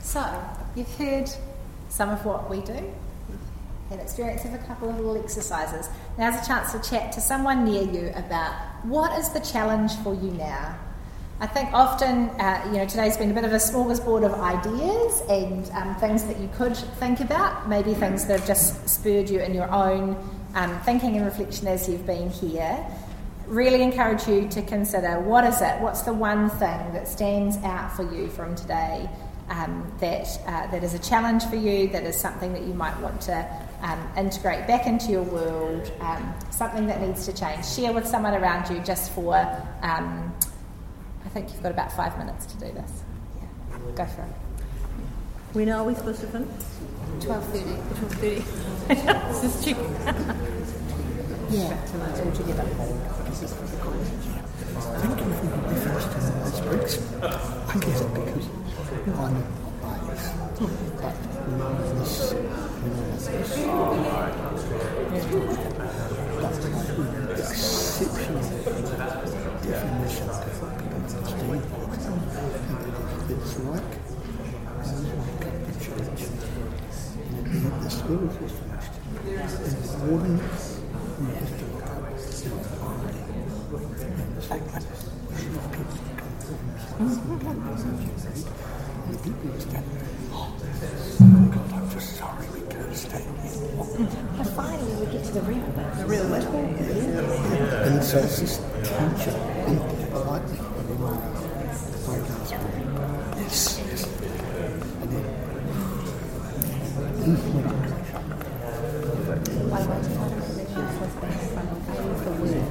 So, you've heard some of what we do, had experience of a couple of little exercises. Now's a chance to chat to someone near you about what is the challenge for you now I think often, uh, you know, today's been a bit of a smorgasbord of ideas and um, things that you could think about, maybe things that have just spurred you in your own um, thinking and reflection as you've been here. really encourage you to consider what is it? What's the one thing that stands out for you from today? Um, that uh, that is a challenge for you. That is something that you might want to um, integrate back into your world. Um, something that needs to change. Share with someone around you just for. I think you've got about five minutes to do this. Yeah, go for it. When are we supposed to finish? Twelve thirty. 12.30. Just checking. Yeah, so it's all together. I think if we could be finished in this week's, I guess because I'm biased, but this, you know, this, like, and like a church, and the, the service was finished. The warden, you have to look up, you know, the. And it's like, people come and the people were standing there, oh God, I'm just sorry we can't stay here. But finally, we get to the real. The real bit. And so it's this and politely, and then I goes, yes, yes. And then, when I I went to one of the religions was being in front of I used the word.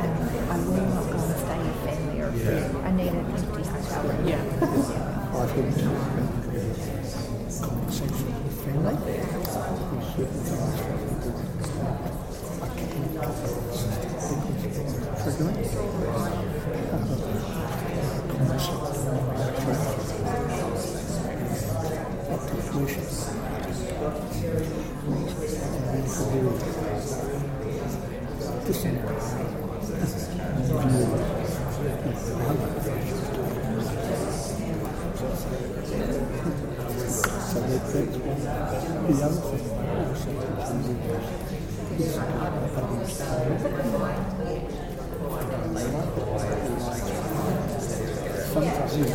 Um, I will not go and stay with family or friend. I need an empty hotel. Yeah. I've had conversations with family, with certain things that people, I can't triggering. Conversations up to worship. So that, that's one. The other thing also is, is others you be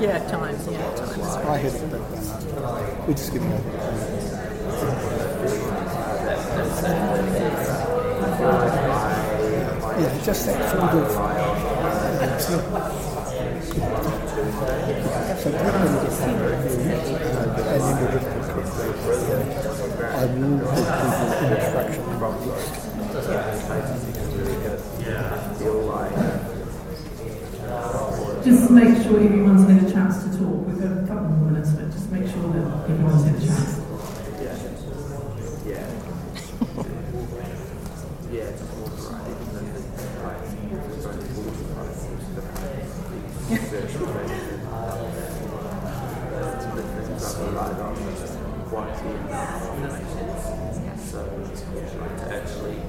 yeah, times. Yeah, times. I then. Uh, We're just getting. Yeah, just that sort of. So, and then just I will people in from. Just make sure everyone's had a chance to talk. We've got a couple more minutes, but just make sure that everyone's had a chance. So, it's I'd to actually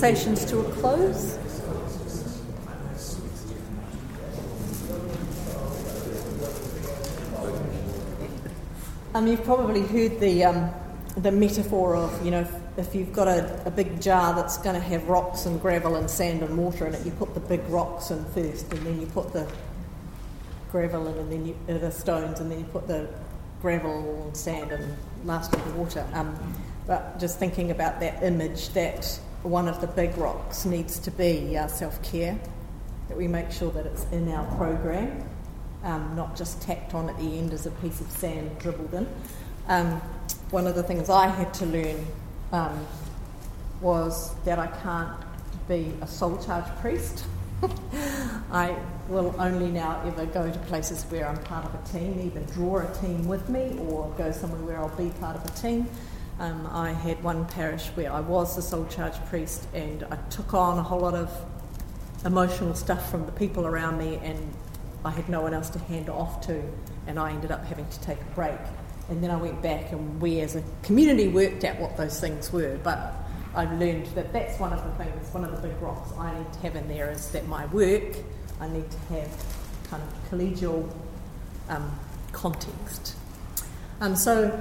to a close. Um, you've probably heard the, um, the metaphor of, you know, if, you've got a, a big jar that's going to have rocks and gravel and sand and water in it, you put the big rocks in first, and then you put the gravel in, and then you, uh, the stones, and then you put the gravel and sand and lastly the water. Um, but just thinking about that image, that one of the big rocks needs to be our self care, that we make sure that it's in our program um, not just tacked on at the end as a piece of sand dribbled in. Um, one of the things I had to learn um, was that I can't be a sole charge priest. I will only now ever go to places where I'm part of a team, either draw a team with me or go somewhere where I'll be part of a team. Um, I had one parish where I was the sole charge priest and I took on a whole lot of emotional stuff from the people around me and I had no one else to hand off to, and I ended up having to take a break. And then I went back and we as a community worked out what those things were. But I've learned that that's one of the things, one of the big rocks I need to have in there is that my work, I need to have kind of collegial um, context. Um, so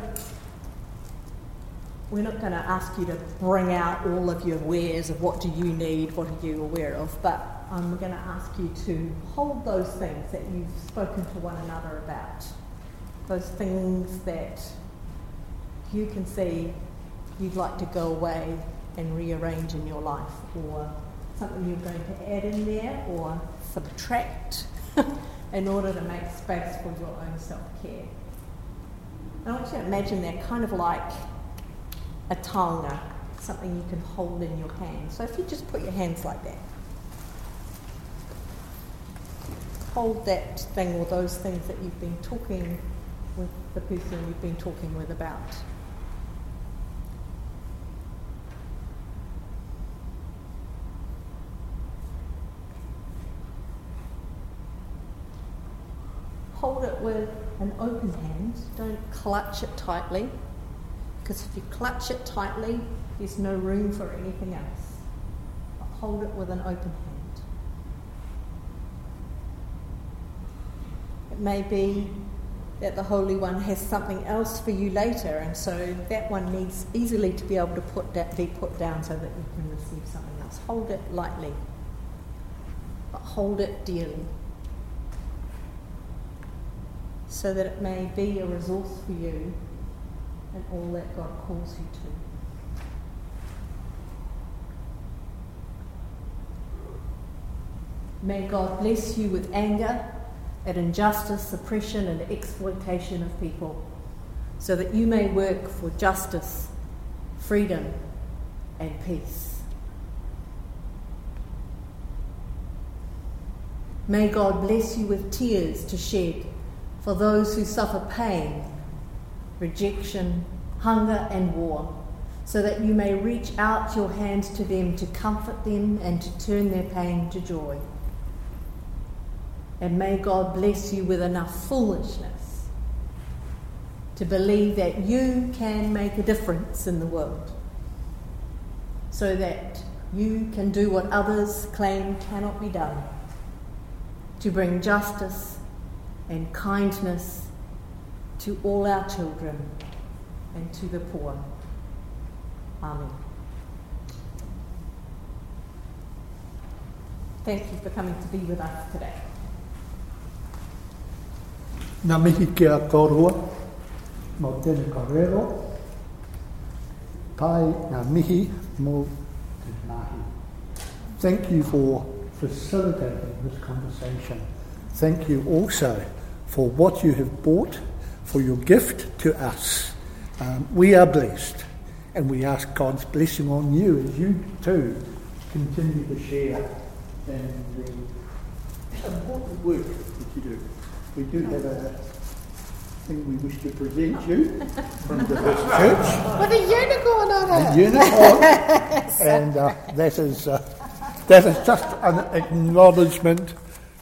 we're not going to ask you to bring out all of your wares of what do you need, what are you aware of, but I'm going to ask you to hold those things that you've spoken to one another about, those things that you can see you'd like to go away and rearrange in your life, or something you're going to add in there or subtract in order to make space for your own self care. I want you to imagine they're kind of like a taonga, something you can hold in your hand. So if you just put your hands like that. hold that thing or those things that you've been talking with the person you've been talking with about. Hold it with an open hand, don't clutch it tightly, because if you clutch it tightly, there's no room for anything else. But hold it with an open hand. It may be that the Holy One has something else for you later, and so that one needs easily to be able to put that, be put down so that you can receive something else. Hold it lightly, but hold it dearly, so that it may be a resource for you and all that God calls you to. May God bless you with anger at injustice, oppression, and exploitation of people, so that you may work for justice, freedom, and peace. May God bless you with tears to shed for those who suffer pain, rejection, hunger, and war, so that you may reach out your hand to them to comfort them and to turn their pain to joy. And may God bless you with enough foolishness to believe that you can make a difference in the world so that you can do what others claim cannot be done to bring justice and kindness to all our children and to the poor. Amen. Thank you for coming to be with us today. Ngā mihi ki a kōrua, mō tēne kōrero, pai ngā mihi mō te mahi. Thank you for facilitating this conversation. Thank you also for what you have brought, for your gift to us. Um, we are blessed, and we ask God's blessing on you as you too continue to share in the important work that you do. We do have a thing we wish to present you from the First Church. With a unicorn on it. A unicorn. and uh, that, is, uh, that is just an acknowledgement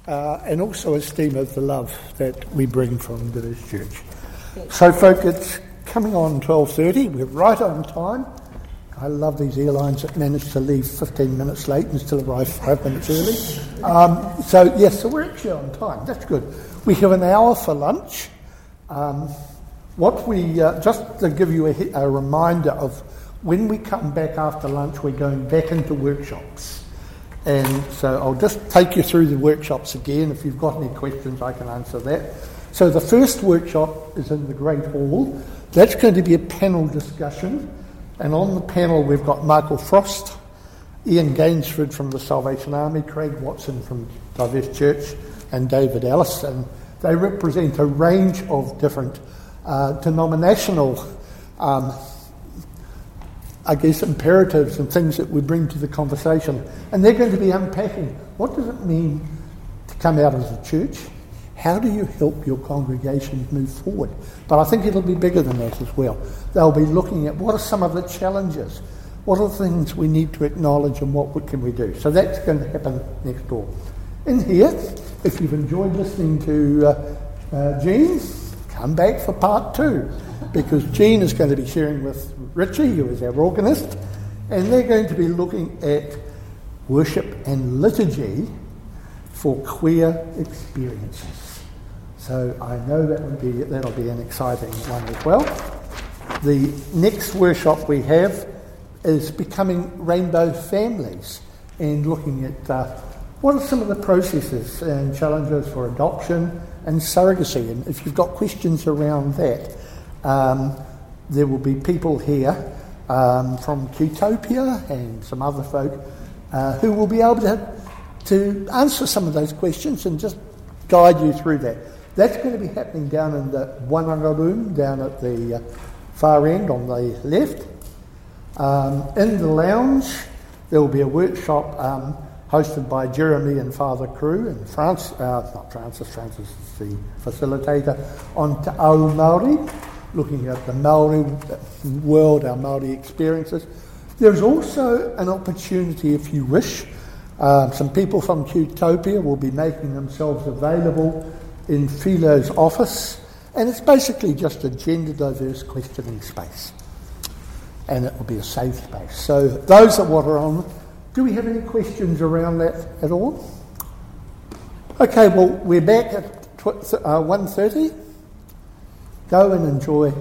uh, and also esteem of the love that we bring from Village Church. So, folk, it's coming on 12.30. We're right on time. I love these airlines that manage to leave 15 minutes late and still arrive five minutes early. Um, so, yes, so we're actually on time. That's good. We have an hour for lunch. Um, what we, uh, just to give you a, a reminder of when we come back after lunch, we're going back into workshops. And so I'll just take you through the workshops again. If you've got any questions, I can answer that. So the first workshop is in the Great Hall. That's going to be a panel discussion. And on the panel, we've got Michael Frost, Ian Gainsford from the Salvation Army, Craig Watson from Diverse Church, and David Ellis. They represent a range of different uh, denominational um, I guess, imperatives and things that we bring to the conversation. And they're going to be unpacking what does it mean to come out as a church? How do you help your congregation move forward? But I think it'll be bigger than that as well. They'll be looking at what are some of the challenges? What are the things we need to acknowledge and what can we do? So that's going to happen next door. In here, if you've enjoyed listening to uh, uh, Jean, come back for part two because Jean is going to be sharing with Richie, who is our organist, and they're going to be looking at worship and liturgy for queer experiences. So I know that would be that'll be an exciting one as well. The next workshop we have is becoming rainbow families and looking at uh, what are some of the processes and challenges for adoption and surrogacy. And if you've got questions around that, um, there will be people here um, from Qtopia and some other folk uh, who will be able to, to answer some of those questions and just guide you through that. That's going to be happening down in the Wananga room, down at the uh, far end on the left. Um, in the lounge, there will be a workshop um, hosted by Jeremy and Father Crew and France, uh, not Francis, Francis is the facilitator, on Te Ao Māori looking at the Maori world, our Maori experiences. There's also an opportunity, if you wish. Uh, some people from Qtopia will be making themselves available in Philo's office, and it's basically just a gender diverse questioning space. And it will be a safe space. So, those that are on, do we have any questions around that at all? Okay, well, we're back at tw- uh, 1.30. Go and enjoy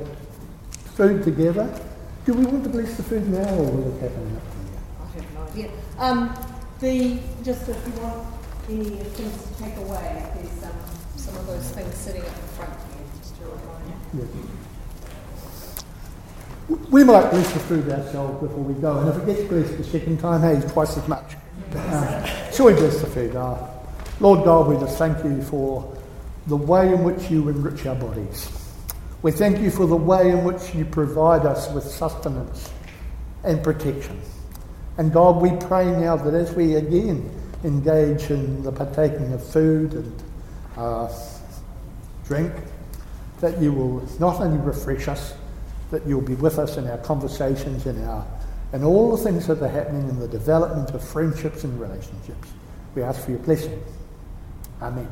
food together. Do we want to bless the food now or will it happen I have no idea. Um, the, just if you want any things to take away, there's um, some of those things sitting at the front here, just to remind you. Yeah. We might bless the food ourselves before we go, and if it gets blessed the second time, hey, twice as much. Uh, shall we bless the food? Uh, Lord God, we just thank you for the way in which you enrich our bodies. We thank you for the way in which you provide us with sustenance and protection. And God, we pray now that as we again engage in the partaking of food and uh, drink, that you will not only refresh us, that you'll be with us in our conversations, in our and all the things that are happening in the development of friendships and relationships. We ask for your blessing. Amen.